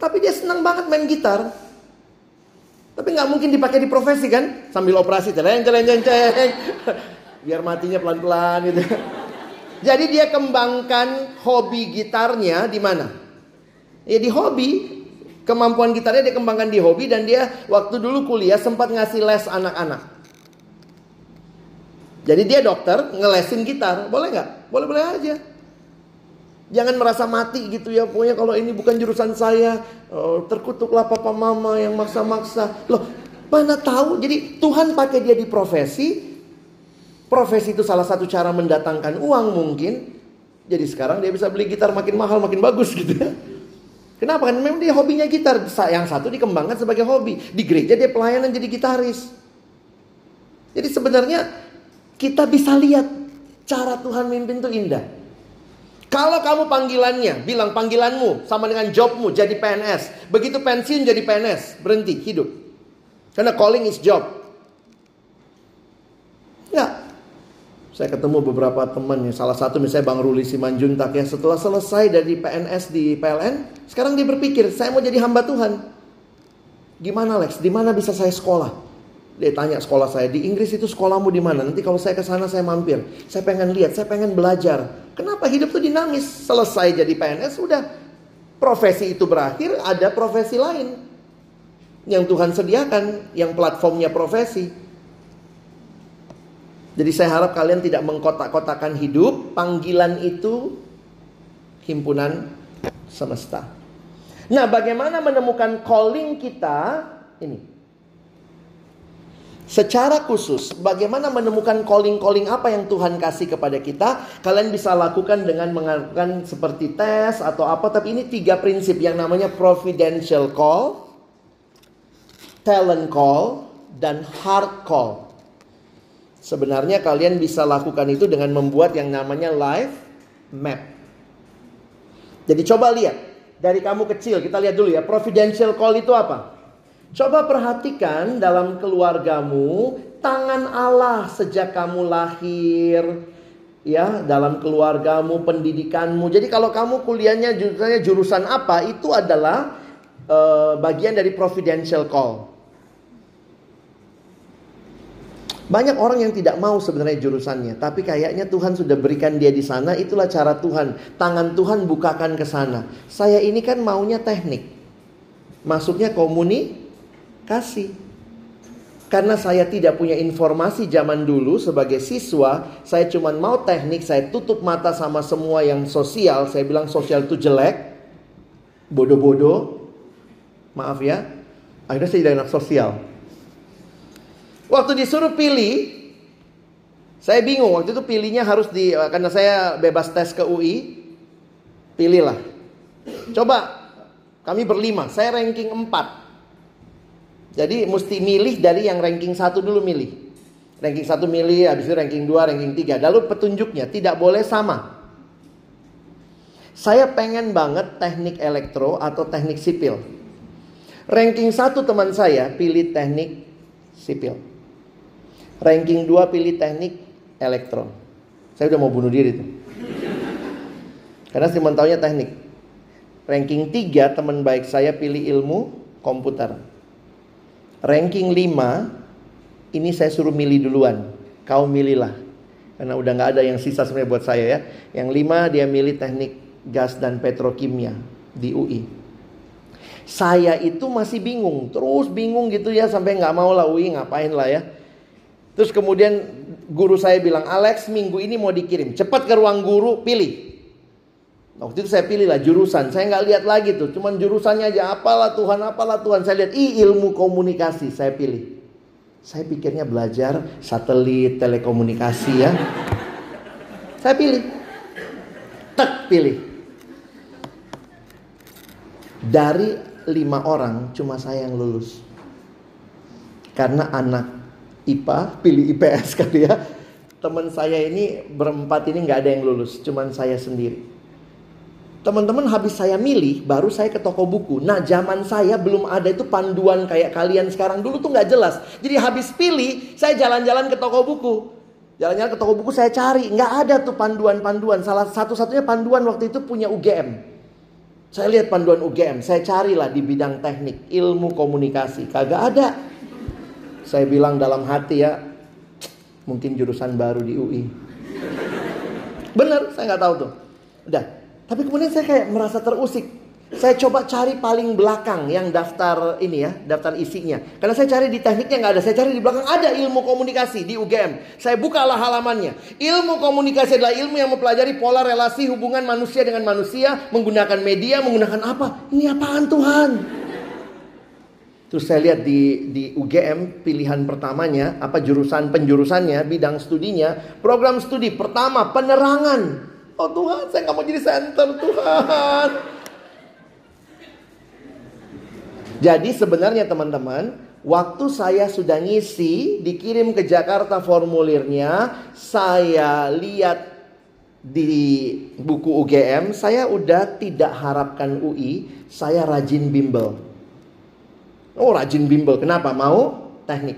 Tapi dia senang banget main gitar. Tapi nggak mungkin dipakai di profesi kan? Sambil operasi, celeng, celeng, celeng, celeng. [laughs] biar matinya pelan-pelan gitu. [laughs] Jadi dia kembangkan hobi gitarnya di mana? Ya di hobi. Kemampuan gitarnya dia kembangkan di hobi dan dia waktu dulu kuliah sempat ngasih les anak-anak. Jadi dia dokter ngelesin gitar, boleh nggak? Boleh-boleh aja. Jangan merasa mati gitu ya. Pokoknya kalau ini bukan jurusan saya, oh, terkutuklah papa mama yang maksa-maksa. Loh, mana tahu? Jadi Tuhan pakai dia di profesi, Profesi itu salah satu cara mendatangkan uang mungkin. Jadi sekarang dia bisa beli gitar makin mahal, makin bagus gitu ya. Kenapa kan? Memang dia hobinya gitar. Yang satu dikembangkan sebagai hobi. Di gereja dia pelayanan jadi gitaris. Jadi sebenarnya kita bisa lihat cara Tuhan mimpin itu indah. Kalau kamu panggilannya, bilang panggilanmu sama dengan jobmu jadi PNS. Begitu pensiun jadi PNS, berhenti hidup. Karena calling is job. Enggak. Saya ketemu beberapa teman ya, salah satu misalnya Bang Ruli Simanjuntak ya, setelah selesai dari PNS di PLN, sekarang dia berpikir, saya mau jadi hamba Tuhan. Gimana Lex? Di mana bisa saya sekolah? Dia tanya sekolah saya, di Inggris itu sekolahmu di mana? Nanti kalau saya ke sana saya mampir. Saya pengen lihat, saya pengen belajar. Kenapa hidup tuh dinamis? Selesai jadi PNS, udah profesi itu berakhir, ada profesi lain yang Tuhan sediakan, yang platformnya profesi. Jadi saya harap kalian tidak mengkotak-kotakan hidup. Panggilan itu himpunan semesta. Nah, bagaimana menemukan calling kita? Ini. Secara khusus, bagaimana menemukan calling-calling apa yang Tuhan kasih kepada kita? Kalian bisa lakukan dengan mengatakan seperti tes atau apa. Tapi ini tiga prinsip yang namanya providential call, talent call, dan heart call. Sebenarnya kalian bisa lakukan itu dengan membuat yang namanya live map. Jadi coba lihat dari kamu kecil kita lihat dulu ya providential call itu apa? Coba perhatikan dalam keluargamu tangan Allah sejak kamu lahir ya dalam keluargamu pendidikanmu. Jadi kalau kamu kuliahnya jurusan apa itu adalah uh, bagian dari providential call. Banyak orang yang tidak mau sebenarnya jurusannya, tapi kayaknya Tuhan sudah berikan dia di sana, itulah cara Tuhan. Tangan Tuhan bukakan ke sana. Saya ini kan maunya teknik. Masuknya komunikasi. Karena saya tidak punya informasi zaman dulu sebagai siswa, saya cuma mau teknik, saya tutup mata sama semua yang sosial. Saya bilang sosial itu jelek, bodoh-bodoh. Maaf ya. Akhirnya saya jadi anak sosial. Waktu disuruh pilih, saya bingung. Waktu itu pilihnya harus di karena saya bebas tes ke UI, pilihlah. Coba kami berlima, saya ranking 4. Jadi mesti milih dari yang ranking 1 dulu milih. Ranking 1 milih, habis itu ranking 2, ranking 3. Lalu petunjuknya tidak boleh sama. Saya pengen banget teknik elektro atau teknik sipil. Ranking 1 teman saya pilih teknik sipil. Ranking 2 pilih teknik elektro. Saya udah mau bunuh diri tuh. Karena cuma taunya teknik. Ranking 3 teman baik saya pilih ilmu komputer. Ranking 5 ini saya suruh milih duluan. Kau milihlah. Karena udah nggak ada yang sisa sebenarnya buat saya ya. Yang 5 dia milih teknik gas dan petrokimia di UI. Saya itu masih bingung, terus bingung gitu ya sampai nggak mau lah UI ngapain lah ya. Terus kemudian guru saya bilang, Alex minggu ini mau dikirim. Cepat ke ruang guru, pilih. Waktu itu saya pilih lah jurusan. Saya nggak lihat lagi tuh. Cuman jurusannya aja. Apalah Tuhan, apalah Tuhan. Saya lihat, ih ilmu komunikasi. Saya pilih. Saya pikirnya belajar satelit, telekomunikasi ya. Saya pilih. Tek pilih. Dari lima orang cuma saya yang lulus. Karena anak IPA, pilih IPS [laughs] kali ya. Teman saya ini berempat ini nggak ada yang lulus, cuman saya sendiri. Teman-teman habis saya milih, baru saya ke toko buku. Nah zaman saya belum ada itu panduan kayak kalian sekarang. Dulu tuh nggak jelas. Jadi habis pilih, saya jalan-jalan ke toko buku. Jalan-jalan ke toko buku saya cari. Nggak ada tuh panduan-panduan. Salah satu-satunya panduan waktu itu punya UGM. Saya lihat panduan UGM. Saya carilah di bidang teknik, ilmu komunikasi. Kagak ada. Saya bilang dalam hati ya, Mungkin jurusan baru di UI. Bener, saya nggak tahu tuh. Udah. Tapi kemudian saya kayak merasa terusik. Saya coba cari paling belakang yang daftar ini ya, daftar isinya. Karena saya cari di tekniknya nggak ada, saya cari di belakang ada ilmu komunikasi di UGM. Saya bukalah halamannya. Ilmu komunikasi adalah ilmu yang mempelajari pola relasi hubungan manusia dengan manusia, menggunakan media, menggunakan apa? Ini apaan Tuhan? Terus saya lihat di di UGM pilihan pertamanya apa jurusan penjurusannya, bidang studinya, program studi pertama penerangan. Oh Tuhan, saya nggak mau jadi center Tuhan. Jadi sebenarnya teman-teman, waktu saya sudah ngisi, dikirim ke Jakarta formulirnya, saya lihat di buku UGM, saya udah tidak harapkan UI, saya rajin bimbel. Oh rajin bimbel, kenapa? Mau teknik.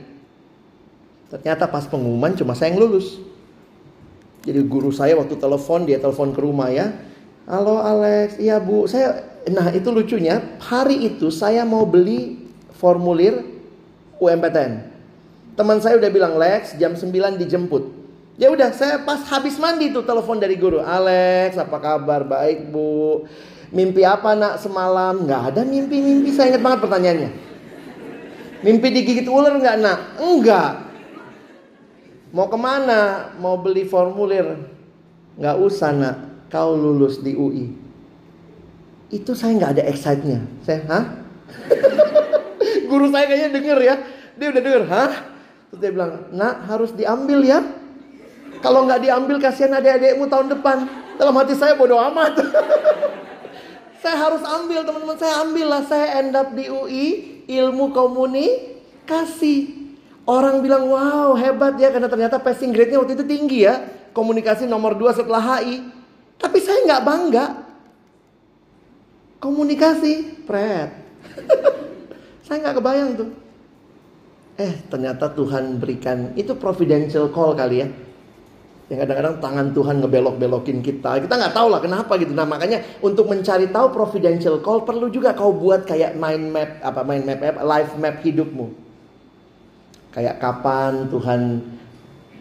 Ternyata pas pengumuman cuma saya yang lulus. Jadi guru saya waktu telepon, dia telepon ke rumah ya. Halo Alex, iya bu, saya Nah itu lucunya, hari itu saya mau beli formulir UMPTN. Teman saya udah bilang, Lex jam 9 dijemput. Ya udah, saya pas habis mandi tuh telepon dari guru. Alex, apa kabar? Baik bu. Mimpi apa nak semalam? Nggak ada mimpi-mimpi. Saya ingat banget pertanyaannya. Mimpi digigit ular nggak nak? Enggak. Mau ke mana? Mau beli formulir? Nggak usah nak. Kau lulus di UI itu saya nggak ada excite-nya. Saya, hah? [laughs] Guru saya kayaknya denger ya. Dia udah denger, hah? Terus dia bilang, nak harus diambil ya. Kalau nggak diambil kasihan adik-adikmu tahun depan. Dalam hati saya bodoh amat. [laughs] saya harus ambil teman-teman. Saya ambil lah. Saya end up di UI ilmu komunikasi. Orang bilang wow hebat ya karena ternyata passing grade-nya waktu itu tinggi ya. Komunikasi nomor 2 setelah HI. Tapi saya nggak bangga. Komunikasi, pret. [laughs] Saya nggak kebayang tuh. Eh, ternyata Tuhan berikan itu providential call kali ya. Yang kadang-kadang tangan Tuhan ngebelok-belokin kita. Kita nggak tahu lah kenapa gitu. Nah makanya untuk mencari tahu providential call perlu juga kau buat kayak mind map apa mind map, map life map hidupmu. Kayak kapan Tuhan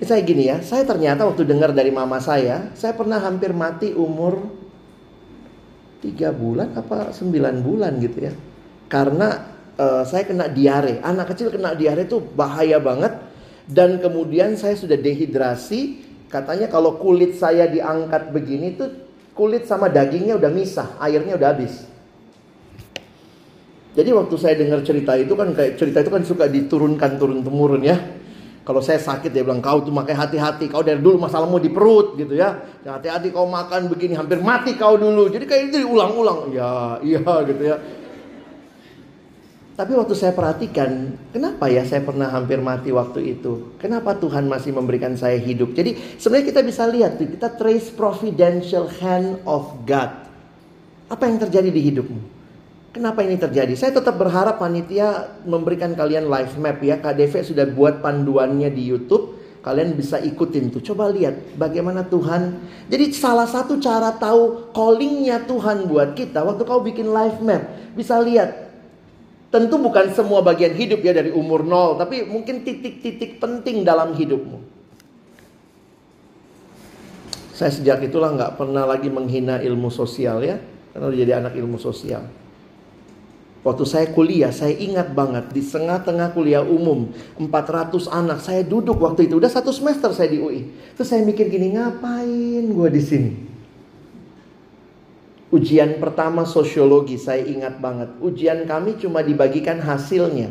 saya gini ya, saya ternyata waktu dengar dari mama saya, saya pernah hampir mati umur tiga bulan apa sembilan bulan gitu ya karena uh, saya kena diare anak kecil kena diare itu bahaya banget dan kemudian saya sudah dehidrasi katanya kalau kulit saya diangkat begini tuh kulit sama dagingnya udah misah airnya udah habis jadi waktu saya dengar cerita itu kan kayak cerita itu kan suka diturunkan turun temurun ya kalau saya sakit dia bilang kau tuh makanya hati-hati kau dari dulu masalahmu di perut gitu ya. Hati-hati kau makan begini hampir mati kau dulu. Jadi kayak itu diulang-ulang. Ya, iya gitu ya. Tapi waktu saya perhatikan, kenapa ya saya pernah hampir mati waktu itu? Kenapa Tuhan masih memberikan saya hidup? Jadi sebenarnya kita bisa lihat, kita trace providential hand of God. Apa yang terjadi di hidupmu? Kenapa ini terjadi? Saya tetap berharap panitia memberikan kalian live map ya. KDV sudah buat panduannya di YouTube. Kalian bisa ikutin tuh. Coba lihat bagaimana Tuhan. Jadi salah satu cara tahu callingnya Tuhan buat kita. Waktu kau bikin live map. Bisa lihat. Tentu bukan semua bagian hidup ya dari umur nol. Tapi mungkin titik-titik penting dalam hidupmu. Saya sejak itulah nggak pernah lagi menghina ilmu sosial ya. Karena udah jadi anak ilmu sosial. Waktu saya kuliah, saya ingat banget di tengah-tengah kuliah umum 400 anak, saya duduk waktu itu udah satu semester saya di UI. Terus saya mikir gini, ngapain gue di sini? Ujian pertama sosiologi, saya ingat banget. Ujian kami cuma dibagikan hasilnya.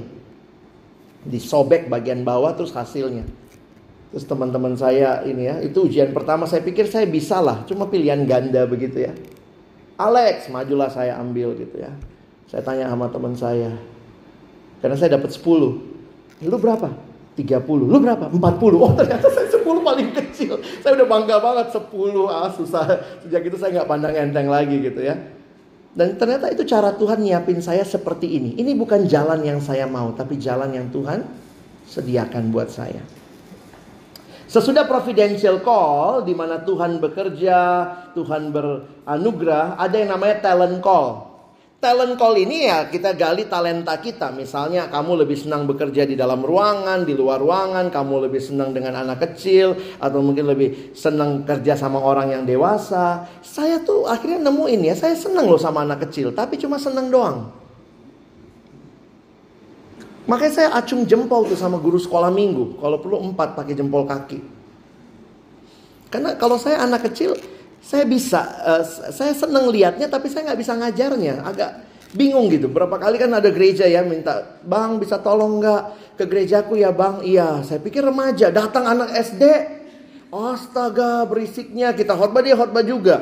Disobek bagian bawah terus hasilnya. Terus teman-teman saya ini ya, itu ujian pertama saya pikir saya bisa lah, cuma pilihan ganda begitu ya. Alex, majulah saya ambil gitu ya. Saya tanya sama teman saya. Karena saya dapat 10. Lu berapa? 30. Lu berapa? 40. Oh ternyata saya 10 paling kecil. Saya udah bangga banget 10. Ah susah. Sejak itu saya nggak pandang enteng lagi gitu ya. Dan ternyata itu cara Tuhan nyiapin saya seperti ini. Ini bukan jalan yang saya mau, tapi jalan yang Tuhan sediakan buat saya. Sesudah providential call di mana Tuhan bekerja, Tuhan beranugerah, ada yang namanya talent call. Talent call ini ya kita gali talenta kita. Misalnya kamu lebih senang bekerja di dalam ruangan, di luar ruangan, kamu lebih senang dengan anak kecil atau mungkin lebih senang kerja sama orang yang dewasa. Saya tuh akhirnya nemuin ya, saya senang loh sama anak kecil, tapi cuma senang doang. Makanya saya acung jempol tuh sama guru sekolah minggu. Kalau perlu empat pakai jempol kaki. Karena kalau saya anak kecil, saya bisa, uh, saya seneng liatnya tapi saya nggak bisa ngajarnya. Agak bingung gitu. Berapa kali kan ada gereja ya minta, bang bisa tolong nggak ke gerejaku ya bang? Iya, saya pikir remaja. Datang anak SD, astaga berisiknya kita khotbah dia khotbah juga.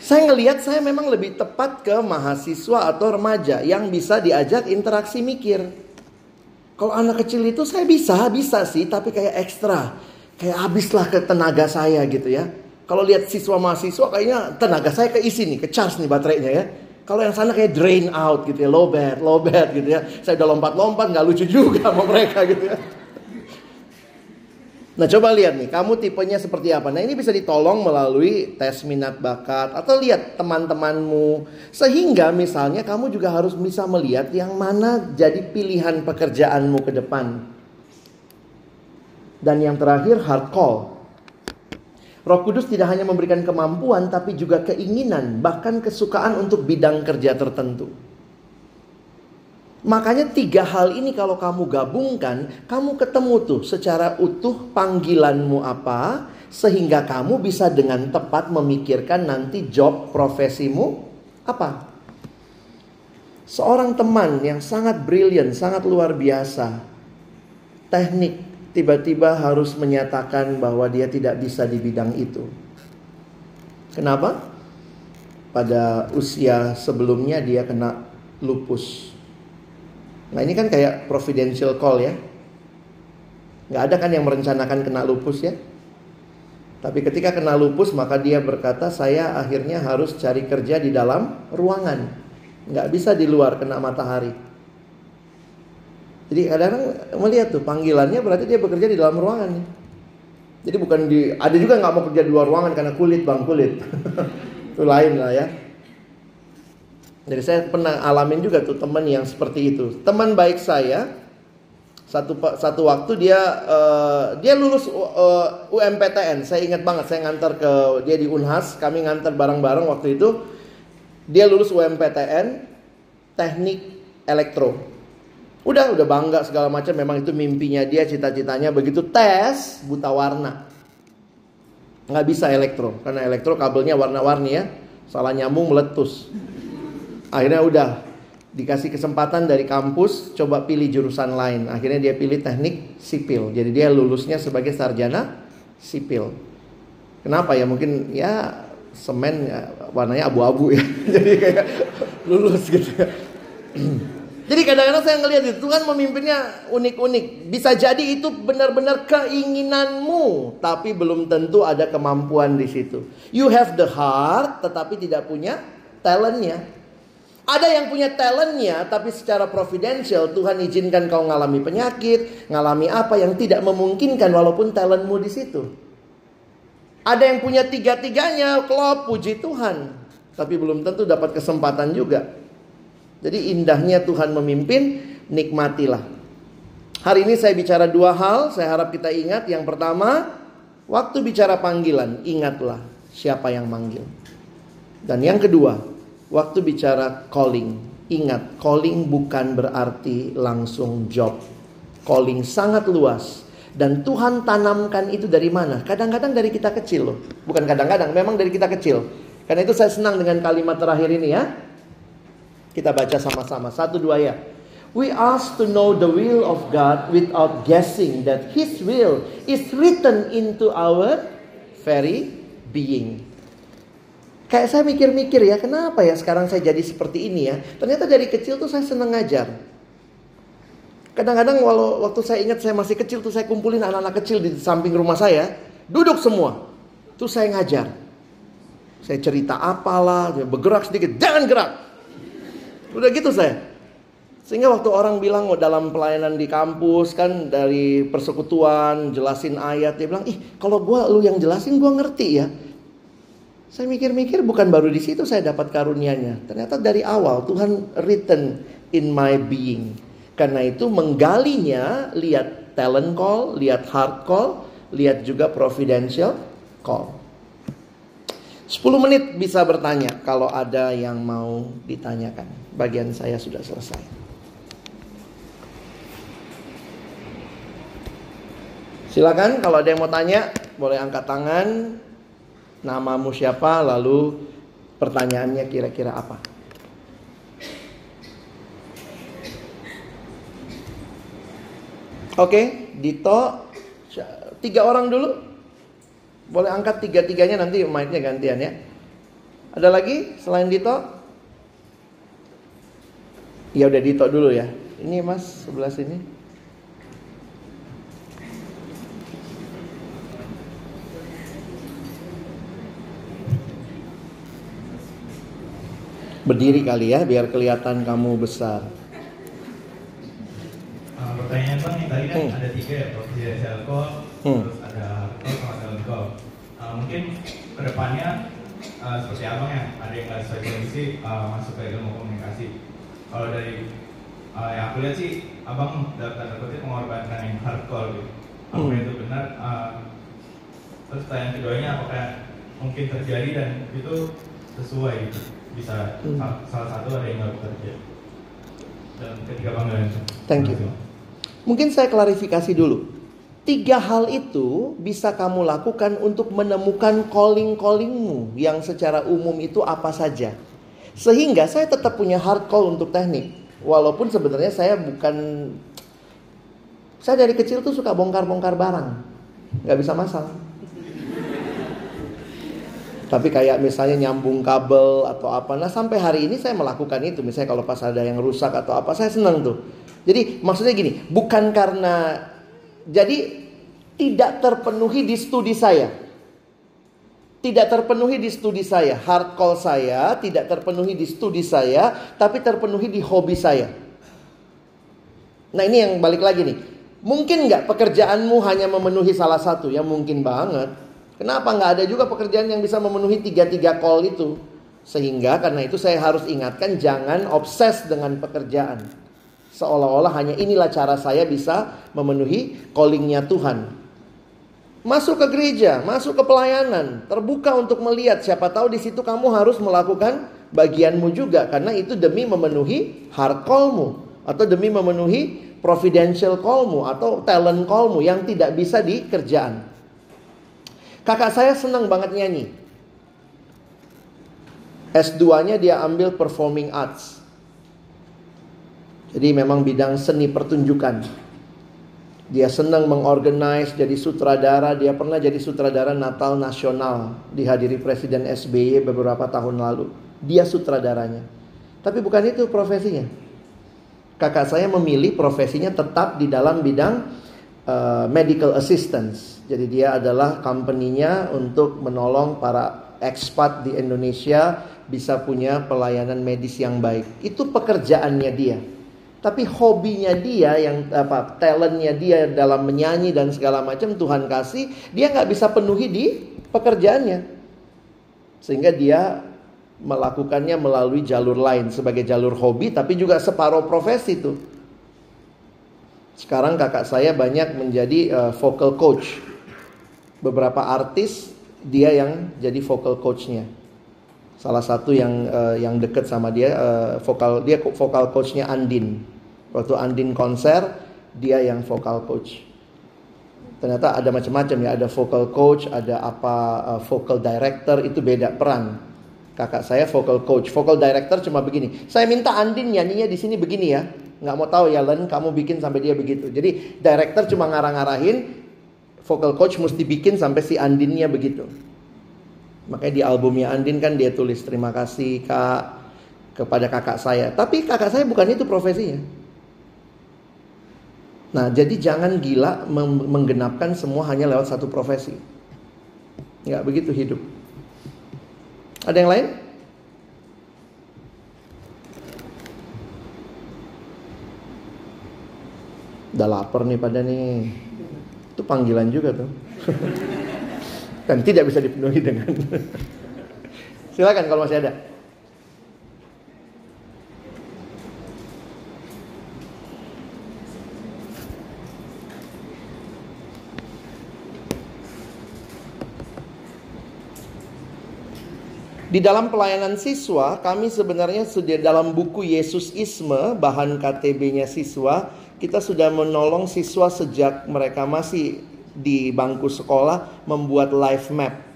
Saya ngelihat saya memang lebih tepat ke mahasiswa atau remaja yang bisa diajak interaksi mikir. Kalau anak kecil itu saya bisa, bisa sih, tapi kayak ekstra kayak habislah ke tenaga saya gitu ya. Kalau lihat siswa mahasiswa kayaknya tenaga saya keisi nih, ke charge nih baterainya ya. Kalau yang sana kayak drain out gitu ya, low bed, low bed gitu ya. Saya udah lompat-lompat nggak lucu juga sama mereka gitu ya. Nah coba lihat nih, kamu tipenya seperti apa. Nah ini bisa ditolong melalui tes minat bakat atau lihat teman-temanmu. Sehingga misalnya kamu juga harus bisa melihat yang mana jadi pilihan pekerjaanmu ke depan. Dan yang terakhir hard call. Roh Kudus tidak hanya memberikan kemampuan tapi juga keinginan bahkan kesukaan untuk bidang kerja tertentu. Makanya tiga hal ini kalau kamu gabungkan, kamu ketemu tuh secara utuh panggilanmu apa, sehingga kamu bisa dengan tepat memikirkan nanti job profesimu apa. Seorang teman yang sangat brilian, sangat luar biasa, teknik, tiba-tiba harus menyatakan bahwa dia tidak bisa di bidang itu. Kenapa? Pada usia sebelumnya dia kena lupus. Nah ini kan kayak providential call ya. Nggak ada kan yang merencanakan kena lupus ya. Tapi ketika kena lupus maka dia berkata saya akhirnya harus cari kerja di dalam ruangan. Nggak bisa di luar kena matahari. Jadi kadang-kadang melihat tuh panggilannya berarti dia bekerja di dalam ruangan. Jadi bukan di ada juga nggak mau kerja di luar ruangan karena kulit bang kulit. [laughs] itu lain lah ya. Jadi saya pernah alamin juga tuh teman yang seperti itu. Teman baik saya satu satu waktu dia uh, dia lulus uh, eh, UMPTN. Saya ingat banget saya ngantar ke dia di Unhas, kami ngantar bareng-bareng waktu itu. Dia lulus UMPTN teknik elektro. Udah, udah bangga segala macam. Memang itu mimpinya dia, cita-citanya. Begitu tes, buta warna. Nggak bisa elektro. Karena elektro kabelnya warna-warni ya. Salah nyambung meletus. Akhirnya udah dikasih kesempatan dari kampus coba pilih jurusan lain. Akhirnya dia pilih teknik sipil. Jadi dia lulusnya sebagai sarjana sipil. Kenapa ya? Mungkin ya semen ya, warnanya abu-abu ya. [laughs] Jadi kayak lulus gitu ya. [clears throat] Jadi kadang-kadang saya ngelihat itu Tuhan memimpinnya unik-unik. Bisa jadi itu benar-benar keinginanmu, tapi belum tentu ada kemampuan di situ. You have the heart, tetapi tidak punya talentnya. Ada yang punya talentnya, tapi secara providential Tuhan izinkan kau ngalami penyakit, ngalami apa yang tidak memungkinkan walaupun talentmu di situ. Ada yang punya tiga-tiganya, klop, puji Tuhan. Tapi belum tentu dapat kesempatan juga. Jadi indahnya Tuhan memimpin, nikmatilah. Hari ini saya bicara dua hal, saya harap kita ingat. Yang pertama, waktu bicara panggilan, ingatlah siapa yang manggil. Dan yang kedua, waktu bicara calling, ingat calling bukan berarti langsung job. Calling sangat luas. Dan Tuhan tanamkan itu dari mana? Kadang-kadang dari kita kecil loh. Bukan kadang-kadang, memang dari kita kecil. Karena itu saya senang dengan kalimat terakhir ini ya. Kita baca sama-sama. Satu dua ya. We ask to know the will of God without guessing that His will is written into our very being. Kayak saya mikir-mikir ya, kenapa ya sekarang saya jadi seperti ini ya? Ternyata dari kecil tuh saya seneng ngajar. Kadang-kadang walau waktu saya ingat saya masih kecil tuh saya kumpulin anak-anak kecil di samping rumah saya, duduk semua. Tuh saya ngajar. Saya cerita apalah, bergerak sedikit, jangan gerak. Udah gitu saya. Sehingga waktu orang bilang oh, dalam pelayanan di kampus kan dari persekutuan jelasin ayat dia bilang ih kalau gue lu yang jelasin gue ngerti ya. Saya mikir-mikir bukan baru di situ saya dapat karunianya. Ternyata dari awal Tuhan written in my being. Karena itu menggalinya lihat talent call, lihat heart call, lihat juga providential call. 10 menit bisa bertanya kalau ada yang mau ditanyakan. Bagian saya sudah selesai. Silakan kalau ada yang mau tanya, boleh angkat tangan namamu siapa, lalu pertanyaannya kira-kira apa. Oke, Dito, tiga orang dulu. Boleh angkat tiga-tiganya nanti mic gantian ya. Ada lagi selain Dito? Ya udah Dito dulu ya. Ini Mas sebelah sini. Berdiri kali ya biar kelihatan kamu besar. Uh, pertanyaan bang yang tadi kan hmm. ada tiga ya, presidensial call, hmm. terus ada call sama talent call. Uh, mungkin ke depannya uh, seperti abang ya, ada yang nggak sesuai kondisi uh, masuk ke ilmu komunikasi. Kalau dari uh, yang aku lihat sih, abang dalam tanda kutip mengorbankan yang hard call gitu. Apakah hmm. itu benar? Uh, terus pertanyaan keduanya apakah mungkin terjadi dan itu sesuai gitu? bisa hmm. salah satu ada yang nggak bekerja dan ketika panggilan thank you mungkin saya klarifikasi dulu tiga hal itu bisa kamu lakukan untuk menemukan calling callingmu yang secara umum itu apa saja sehingga saya tetap punya hard call untuk teknik walaupun sebenarnya saya bukan saya dari kecil tuh suka bongkar-bongkar barang nggak bisa masalah tapi kayak misalnya nyambung kabel atau apa. Nah sampai hari ini saya melakukan itu. Misalnya kalau pas ada yang rusak atau apa, saya senang tuh. Jadi maksudnya gini, bukan karena jadi tidak terpenuhi di studi saya. Tidak terpenuhi di studi saya. Hard call saya tidak terpenuhi di studi saya, tapi terpenuhi di hobi saya. Nah ini yang balik lagi nih. Mungkin nggak pekerjaanmu hanya memenuhi salah satu? Ya mungkin banget. Kenapa nggak ada juga pekerjaan yang bisa memenuhi tiga-tiga call itu? Sehingga karena itu saya harus ingatkan jangan obses dengan pekerjaan. Seolah-olah hanya inilah cara saya bisa memenuhi callingnya Tuhan. Masuk ke gereja, masuk ke pelayanan, terbuka untuk melihat siapa tahu di situ kamu harus melakukan bagianmu juga karena itu demi memenuhi hard callmu atau demi memenuhi providential callmu atau talent callmu yang tidak bisa di kerjaan. Kakak saya senang banget nyanyi. S2-nya dia ambil performing arts. Jadi memang bidang seni pertunjukan. Dia senang mengorganize jadi sutradara. Dia pernah jadi sutradara Natal Nasional. Dihadiri Presiden SBY beberapa tahun lalu. Dia sutradaranya. Tapi bukan itu profesinya. Kakak saya memilih profesinya tetap di dalam bidang uh, medical assistance. Jadi dia adalah company-nya untuk menolong para ekspat di Indonesia bisa punya pelayanan medis yang baik. Itu pekerjaannya dia. Tapi hobinya dia yang apa talentnya dia dalam menyanyi dan segala macam Tuhan kasih dia nggak bisa penuhi di pekerjaannya. Sehingga dia melakukannya melalui jalur lain sebagai jalur hobi tapi juga separuh profesi tuh. Sekarang kakak saya banyak menjadi uh, vocal coach. Beberapa artis dia yang jadi vocal coachnya. Salah satu yang uh, yang deket sama dia uh, vokal dia vokal coachnya Andin. Waktu Andin konser dia yang vokal coach. Ternyata ada macam-macam ya, ada vocal coach, ada apa uh, vocal director itu beda peran. Kakak saya vocal coach, vocal director cuma begini. Saya minta Andin nyanyinya di sini begini ya. Nggak mau tahu ya Len, kamu bikin sampai dia begitu. Jadi director cuma ngarang-ngarahin, vocal coach mesti bikin sampai si Andinnya begitu. Makanya di albumnya Andin kan dia tulis terima kasih kak kepada kakak saya. Tapi kakak saya bukan itu profesinya. Nah jadi jangan gila menggenapkan semua hanya lewat satu profesi. Nggak begitu hidup. Ada yang lain? Udah lapar nih pada nih. Itu panggilan juga tuh. [laughs] Dan tidak bisa dipenuhi dengan [laughs] Silakan kalau masih ada. Di dalam pelayanan siswa, kami sebenarnya sudah dalam buku Yesus Isme, bahan KTB-nya siswa, kita sudah menolong siswa sejak mereka masih di bangku sekolah membuat life map.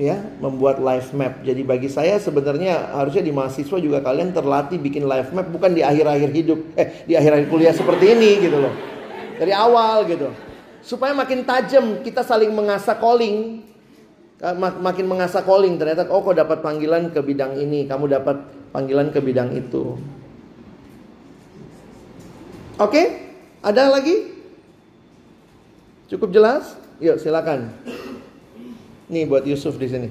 Ya, membuat life map. Jadi bagi saya sebenarnya harusnya di mahasiswa juga kalian terlatih bikin life map bukan di akhir-akhir hidup, eh di akhir-akhir kuliah seperti ini gitu loh. Dari awal gitu. Supaya makin tajam kita saling mengasah calling, Mak makin mengasah calling ternyata oh kok dapat panggilan ke bidang ini, kamu dapat panggilan ke bidang itu. Oke? Ada lagi? Cukup jelas? Yuk silakan. Nih buat Yusuf di sini.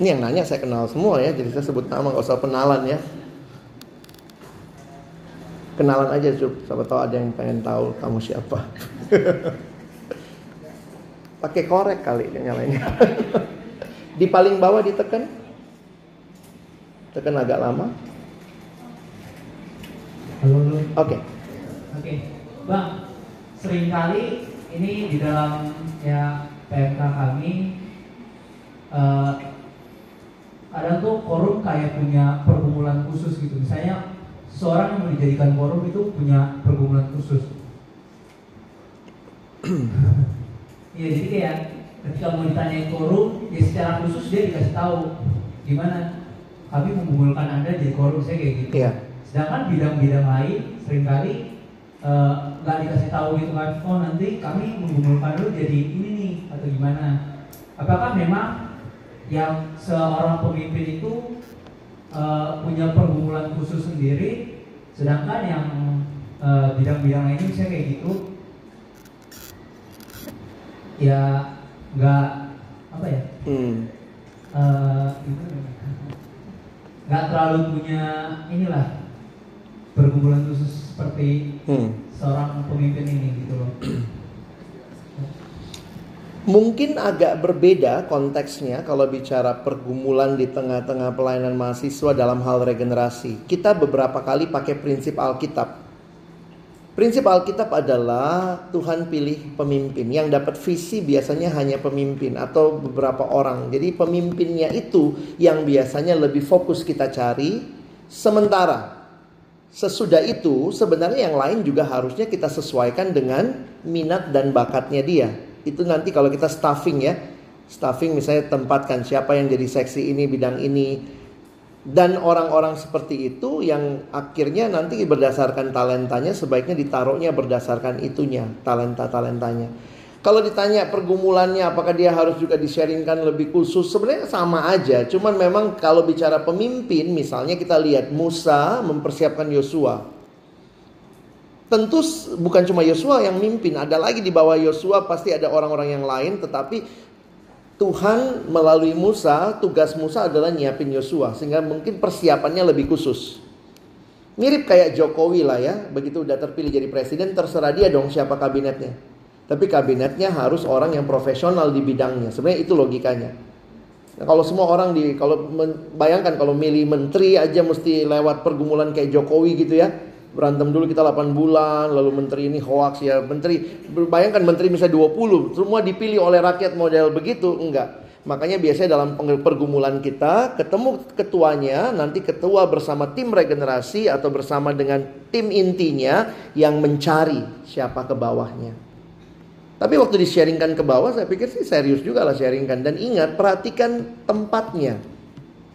Ini yang nanya saya kenal semua ya, jadi saya sebut nama gak usah penalan ya. Kenalan aja cukup, siapa tahu ada yang pengen tahu kamu siapa. [laughs] Pakai korek kali nyalainnya. [laughs] di paling bawah ditekan. Tekan agak lama. Oke. Okay. Oke. Okay. Bang, sering kali ini di dalam ya PMK kami uh, kadang tuh korum kayak punya pergumulan khusus gitu. Misalnya seorang yang dijadikan korum itu punya pergumulan khusus. [clears throat] Iya jadi kayak ketika mau ditanyain korum, ya secara khusus dia dikasih tahu gimana kami menggumulkan anda jadi korum saya kayak gitu. Iya. Sedangkan bidang-bidang lain sering kali nggak uh, dikasih tahu gitu kan, oh nanti kami menggumulkan lu jadi ini nih atau gimana? Apakah memang yang seorang pemimpin itu uh, punya pergumulan khusus sendiri, sedangkan yang eh, bidang-bidang uh, lainnya bisa kayak gitu ya nggak apa ya hmm. uh, nggak terlalu punya inilah pergumulan khusus seperti hmm. seorang pemimpin ini gitu loh. Mungkin agak berbeda konteksnya kalau bicara pergumulan di tengah-tengah pelayanan mahasiswa dalam hal regenerasi. Kita beberapa kali pakai prinsip Alkitab. Prinsip Alkitab adalah Tuhan pilih pemimpin. Yang dapat visi biasanya hanya pemimpin atau beberapa orang. Jadi pemimpinnya itu yang biasanya lebih fokus kita cari. Sementara sesudah itu sebenarnya yang lain juga harusnya kita sesuaikan dengan minat dan bakatnya dia. Itu nanti kalau kita staffing ya. Staffing misalnya tempatkan siapa yang jadi seksi ini, bidang ini dan orang-orang seperti itu yang akhirnya nanti berdasarkan talentanya sebaiknya ditaruhnya berdasarkan itunya, talenta-talentanya. Kalau ditanya pergumulannya apakah dia harus juga di-sharingkan lebih khusus? Sebenarnya sama aja, cuman memang kalau bicara pemimpin misalnya kita lihat Musa mempersiapkan Yosua. Tentu bukan cuma Yosua yang mimpin, ada lagi di bawah Yosua pasti ada orang-orang yang lain tetapi Tuhan melalui Musa, tugas Musa adalah nyiapin Yosua sehingga mungkin persiapannya lebih khusus. Mirip kayak Jokowi lah ya, begitu udah terpilih jadi presiden terserah dia dong siapa kabinetnya. Tapi kabinetnya harus orang yang profesional di bidangnya. Sebenarnya itu logikanya. Nah, kalau semua orang di kalau bayangkan kalau milih menteri aja mesti lewat pergumulan kayak Jokowi gitu ya berantem dulu kita 8 bulan lalu menteri ini hoax ya menteri bayangkan menteri misalnya 20 semua dipilih oleh rakyat model begitu enggak makanya biasanya dalam pergumulan kita ketemu ketuanya nanti ketua bersama tim regenerasi atau bersama dengan tim intinya yang mencari siapa ke bawahnya tapi waktu di-sharingkan ke bawah saya pikir sih serius juga lah sharingkan dan ingat perhatikan tempatnya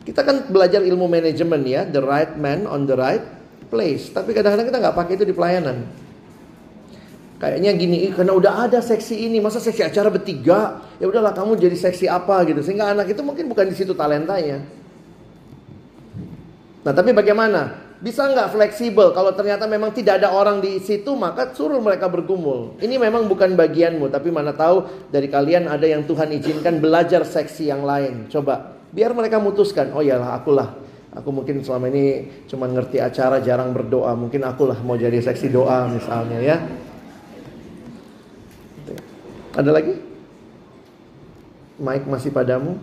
kita kan belajar ilmu manajemen ya the right man on the right place. Tapi kadang-kadang kita nggak pakai itu di pelayanan. Kayaknya gini, karena udah ada seksi ini, masa seksi acara bertiga? Ya udahlah kamu jadi seksi apa gitu. Sehingga anak itu mungkin bukan di situ talentanya. Nah tapi bagaimana? Bisa nggak fleksibel? Kalau ternyata memang tidak ada orang di situ, maka suruh mereka bergumul. Ini memang bukan bagianmu, tapi mana tahu dari kalian ada yang Tuhan izinkan belajar seksi yang lain. Coba, biar mereka mutuskan. Oh iyalah, akulah Aku mungkin selama ini cuma ngerti acara, jarang berdoa. Mungkin akulah mau jadi seksi doa misalnya ya. Ada lagi? Mike masih padamu.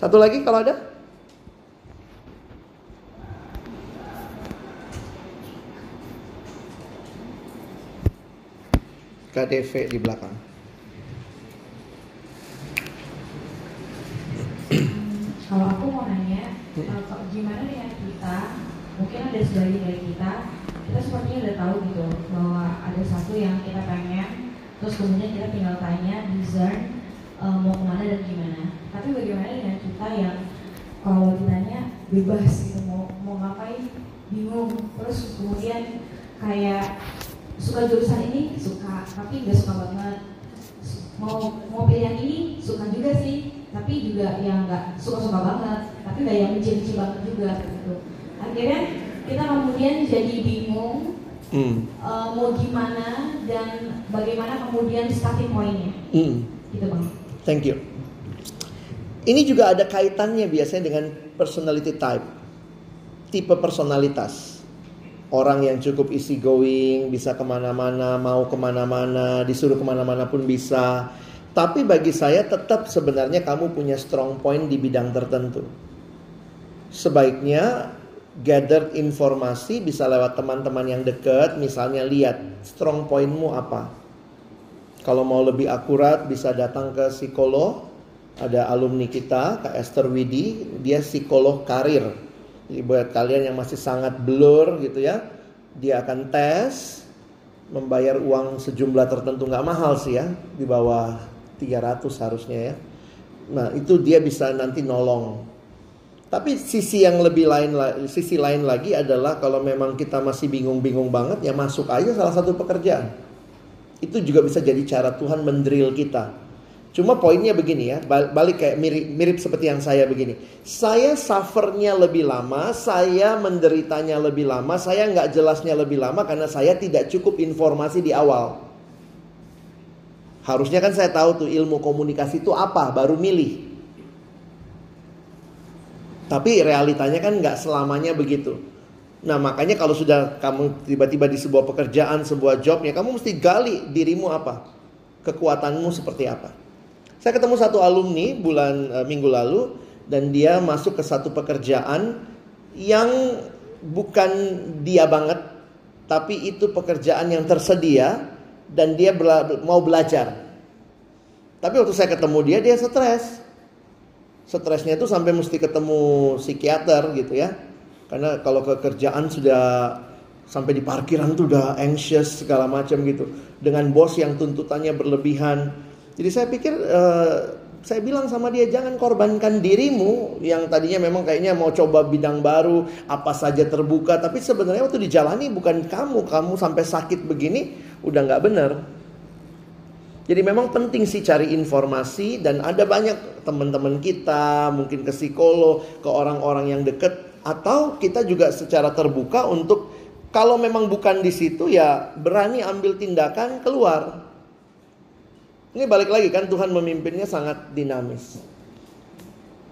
Satu lagi kalau ada? KDV di belakang. Kalau aku mau nanya, kalau gimana dengan kita? Mungkin ada sebagian dari kita, kita sepertinya udah tahu gitu bahwa ada satu yang kita pengen, terus kemudian kita tinggal tanya, discern uh, mau ke mana dan gimana. Tapi bagaimana dengan kita yang kalau ditanya bebas gitu mau mau ngapain bingung terus kemudian kayak suka jurusan ini suka tapi nggak suka banget mau mau pilih yang ini suka juga sih tapi juga yang nggak suka suka banget tapi nggak yang benci-benci banget juga gitu akhirnya kita kemudian jadi bingung Hmm. uh, mau gimana dan bagaimana kemudian starting pointnya Hmm. gitu bang Thank you. Ini juga ada kaitannya biasanya dengan personality type. Tipe personalitas. Orang yang cukup easy going, bisa ke mana-mana, mau ke mana-mana, disuruh ke mana-mana pun bisa. Tapi bagi saya tetap sebenarnya kamu punya strong point di bidang tertentu. Sebaiknya gather informasi bisa lewat teman-teman yang dekat, misalnya lihat strong pointmu apa. Kalau mau lebih akurat bisa datang ke psikolog. Ada alumni kita, Kak Esther Widi, dia psikolog karir. Buat kalian yang masih sangat blur gitu ya, dia akan tes, membayar uang sejumlah tertentu nggak mahal sih ya, di bawah 300 harusnya ya. Nah itu dia bisa nanti nolong. Tapi sisi yang lebih lain sisi lain lagi adalah kalau memang kita masih bingung-bingung banget ya masuk aja salah satu pekerjaan. Itu juga bisa jadi cara Tuhan mendrill kita. Cuma poinnya begini ya, balik kayak mirip, mirip seperti yang saya begini. Saya suffernya lebih lama, saya menderitanya lebih lama, saya nggak jelasnya lebih lama karena saya tidak cukup informasi di awal. Harusnya kan saya tahu tuh ilmu komunikasi itu apa, baru milih. Tapi realitanya kan nggak selamanya begitu. Nah makanya kalau sudah kamu tiba-tiba di sebuah pekerjaan, sebuah job ya kamu mesti gali dirimu apa. Kekuatanmu seperti apa. Saya ketemu satu alumni bulan uh, minggu lalu dan dia masuk ke satu pekerjaan yang bukan dia banget, tapi itu pekerjaan yang tersedia dan dia bela mau belajar. Tapi waktu saya ketemu dia dia stres. Stresnya itu sampai mesti ketemu psikiater gitu ya. Karena kalau kekerjaan sudah sampai di parkiran tuh udah anxious segala macam gitu. Dengan bos yang tuntutannya berlebihan jadi saya pikir uh, saya bilang sama dia jangan korbankan dirimu yang tadinya memang kayaknya mau coba bidang baru apa saja terbuka tapi sebenarnya waktu dijalani bukan kamu kamu sampai sakit begini udah nggak benar. Jadi memang penting sih cari informasi dan ada banyak teman-teman kita mungkin ke psikolog ke orang-orang yang dekat atau kita juga secara terbuka untuk kalau memang bukan di situ ya berani ambil tindakan keluar ini balik lagi kan Tuhan memimpinnya sangat dinamis.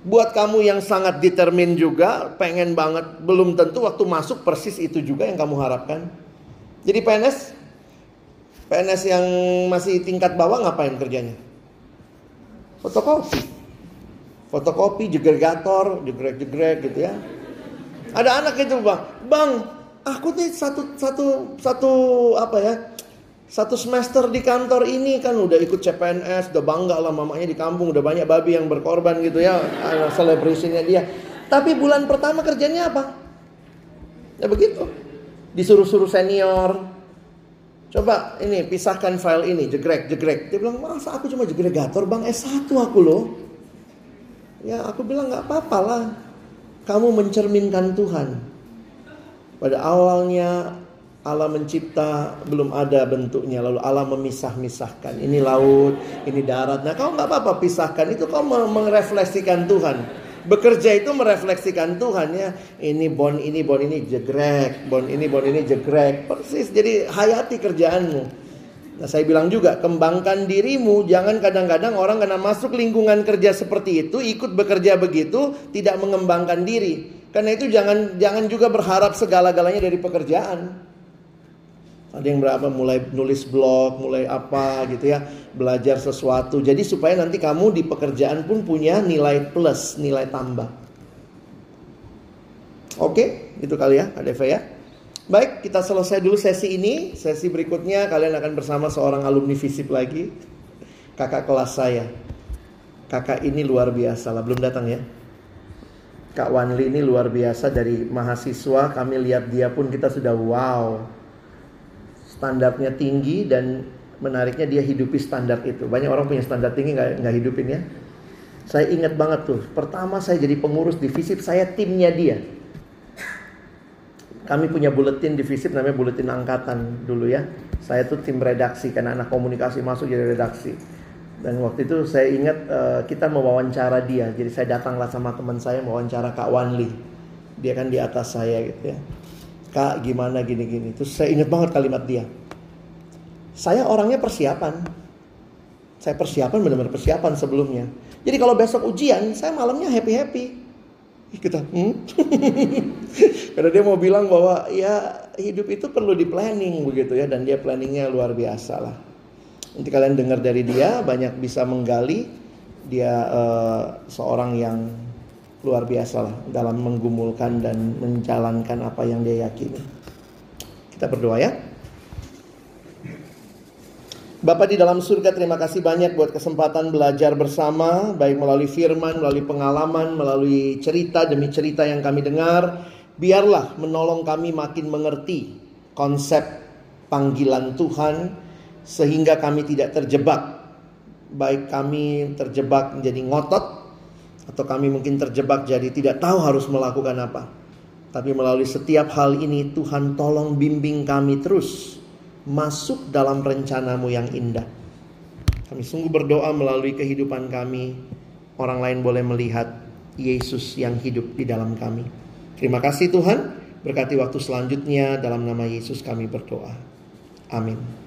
Buat kamu yang sangat determin juga, pengen banget, belum tentu waktu masuk persis itu juga yang kamu harapkan. Jadi PNS, PNS yang masih tingkat bawah ngapain kerjanya? Fotokopi. Fotokopi, jegregator, jegrek-jegrek gitu ya. Ada anak itu bang, bang, aku nih satu satu satu apa ya? Satu semester di kantor ini kan udah ikut CPNS, udah bangga lah mamanya di kampung, udah banyak babi yang berkorban gitu ya, selebrasinya dia. Tapi bulan pertama kerjanya apa? Ya begitu. Disuruh-suruh senior. Coba ini pisahkan file ini, jegrek, jegrek. Dia bilang, masa aku cuma jegregator bang, S1 aku loh. Ya aku bilang nggak apa-apa lah. Kamu mencerminkan Tuhan. Pada awalnya Allah mencipta belum ada bentuknya lalu Allah memisah-misahkan. Ini laut ini darat. Nah kau nggak apa-apa pisahkan itu. Kau merefleksikan Tuhan. Bekerja itu merefleksikan Tuhan ya. Ini bon ini bon ini jegrek. Bon ini bon ini jegrek. Persis jadi hayati kerjaanmu. Nah saya bilang juga kembangkan dirimu. Jangan kadang-kadang orang kena masuk lingkungan kerja seperti itu ikut bekerja begitu tidak mengembangkan diri. Karena itu jangan jangan juga berharap segala-galanya dari pekerjaan Ada yang berapa mulai nulis blog, mulai apa gitu ya, belajar sesuatu. Jadi supaya nanti kamu di pekerjaan pun punya nilai plus, nilai tambah. Oke, itu kali ya, ADV ya. Baik, kita selesai dulu sesi ini. Sesi berikutnya kalian akan bersama seorang alumni FISIP lagi. Kakak kelas saya. Kakak ini luar biasa lah, belum datang ya. Kak Wanli ini luar biasa dari mahasiswa. Kami lihat dia pun kita sudah wow standarnya tinggi dan menariknya dia hidupi standar itu. Banyak orang punya standar tinggi nggak nggak hidupin ya. Saya ingat banget tuh. Pertama saya jadi pengurus di FISIP, saya timnya dia. Kami punya buletin di FISIP namanya buletin angkatan dulu ya. Saya tuh tim redaksi karena anak komunikasi masuk jadi redaksi. Dan waktu itu saya ingat uh, kita mewawancara dia. Jadi saya datanglah sama teman saya mewawancara Kak Wanli. Dia kan di atas saya gitu ya. Kak gimana gini-gini. Terus saya ingat banget kalimat dia. Saya orangnya persiapan. Saya persiapan benar-benar persiapan sebelumnya. Jadi kalau besok ujian, saya malamnya happy-happy. Kita, hmm? [laughs] Karena dia mau bilang bahwa ya hidup itu perlu di planning begitu ya. Dan dia planningnya luar biasa lah. Nanti kalian dengar dari dia, banyak bisa menggali. Dia uh, seorang yang luar biasa lah dalam menggumulkan dan menjalankan apa yang dia yakini. Kita berdoa ya. Bapak di dalam surga terima kasih banyak buat kesempatan belajar bersama baik melalui firman, melalui pengalaman, melalui cerita demi cerita yang kami dengar. Biarlah menolong kami makin mengerti konsep panggilan Tuhan sehingga kami tidak terjebak. Baik kami terjebak menjadi ngotot atau kami mungkin terjebak jadi tidak tahu harus melakukan apa. Tapi melalui setiap hal ini Tuhan tolong bimbing kami terus masuk dalam rencanamu yang indah. Kami sungguh berdoa melalui kehidupan kami. Orang lain boleh melihat Yesus yang hidup di dalam kami. Terima kasih Tuhan. Berkati waktu selanjutnya dalam nama Yesus kami berdoa. Amin.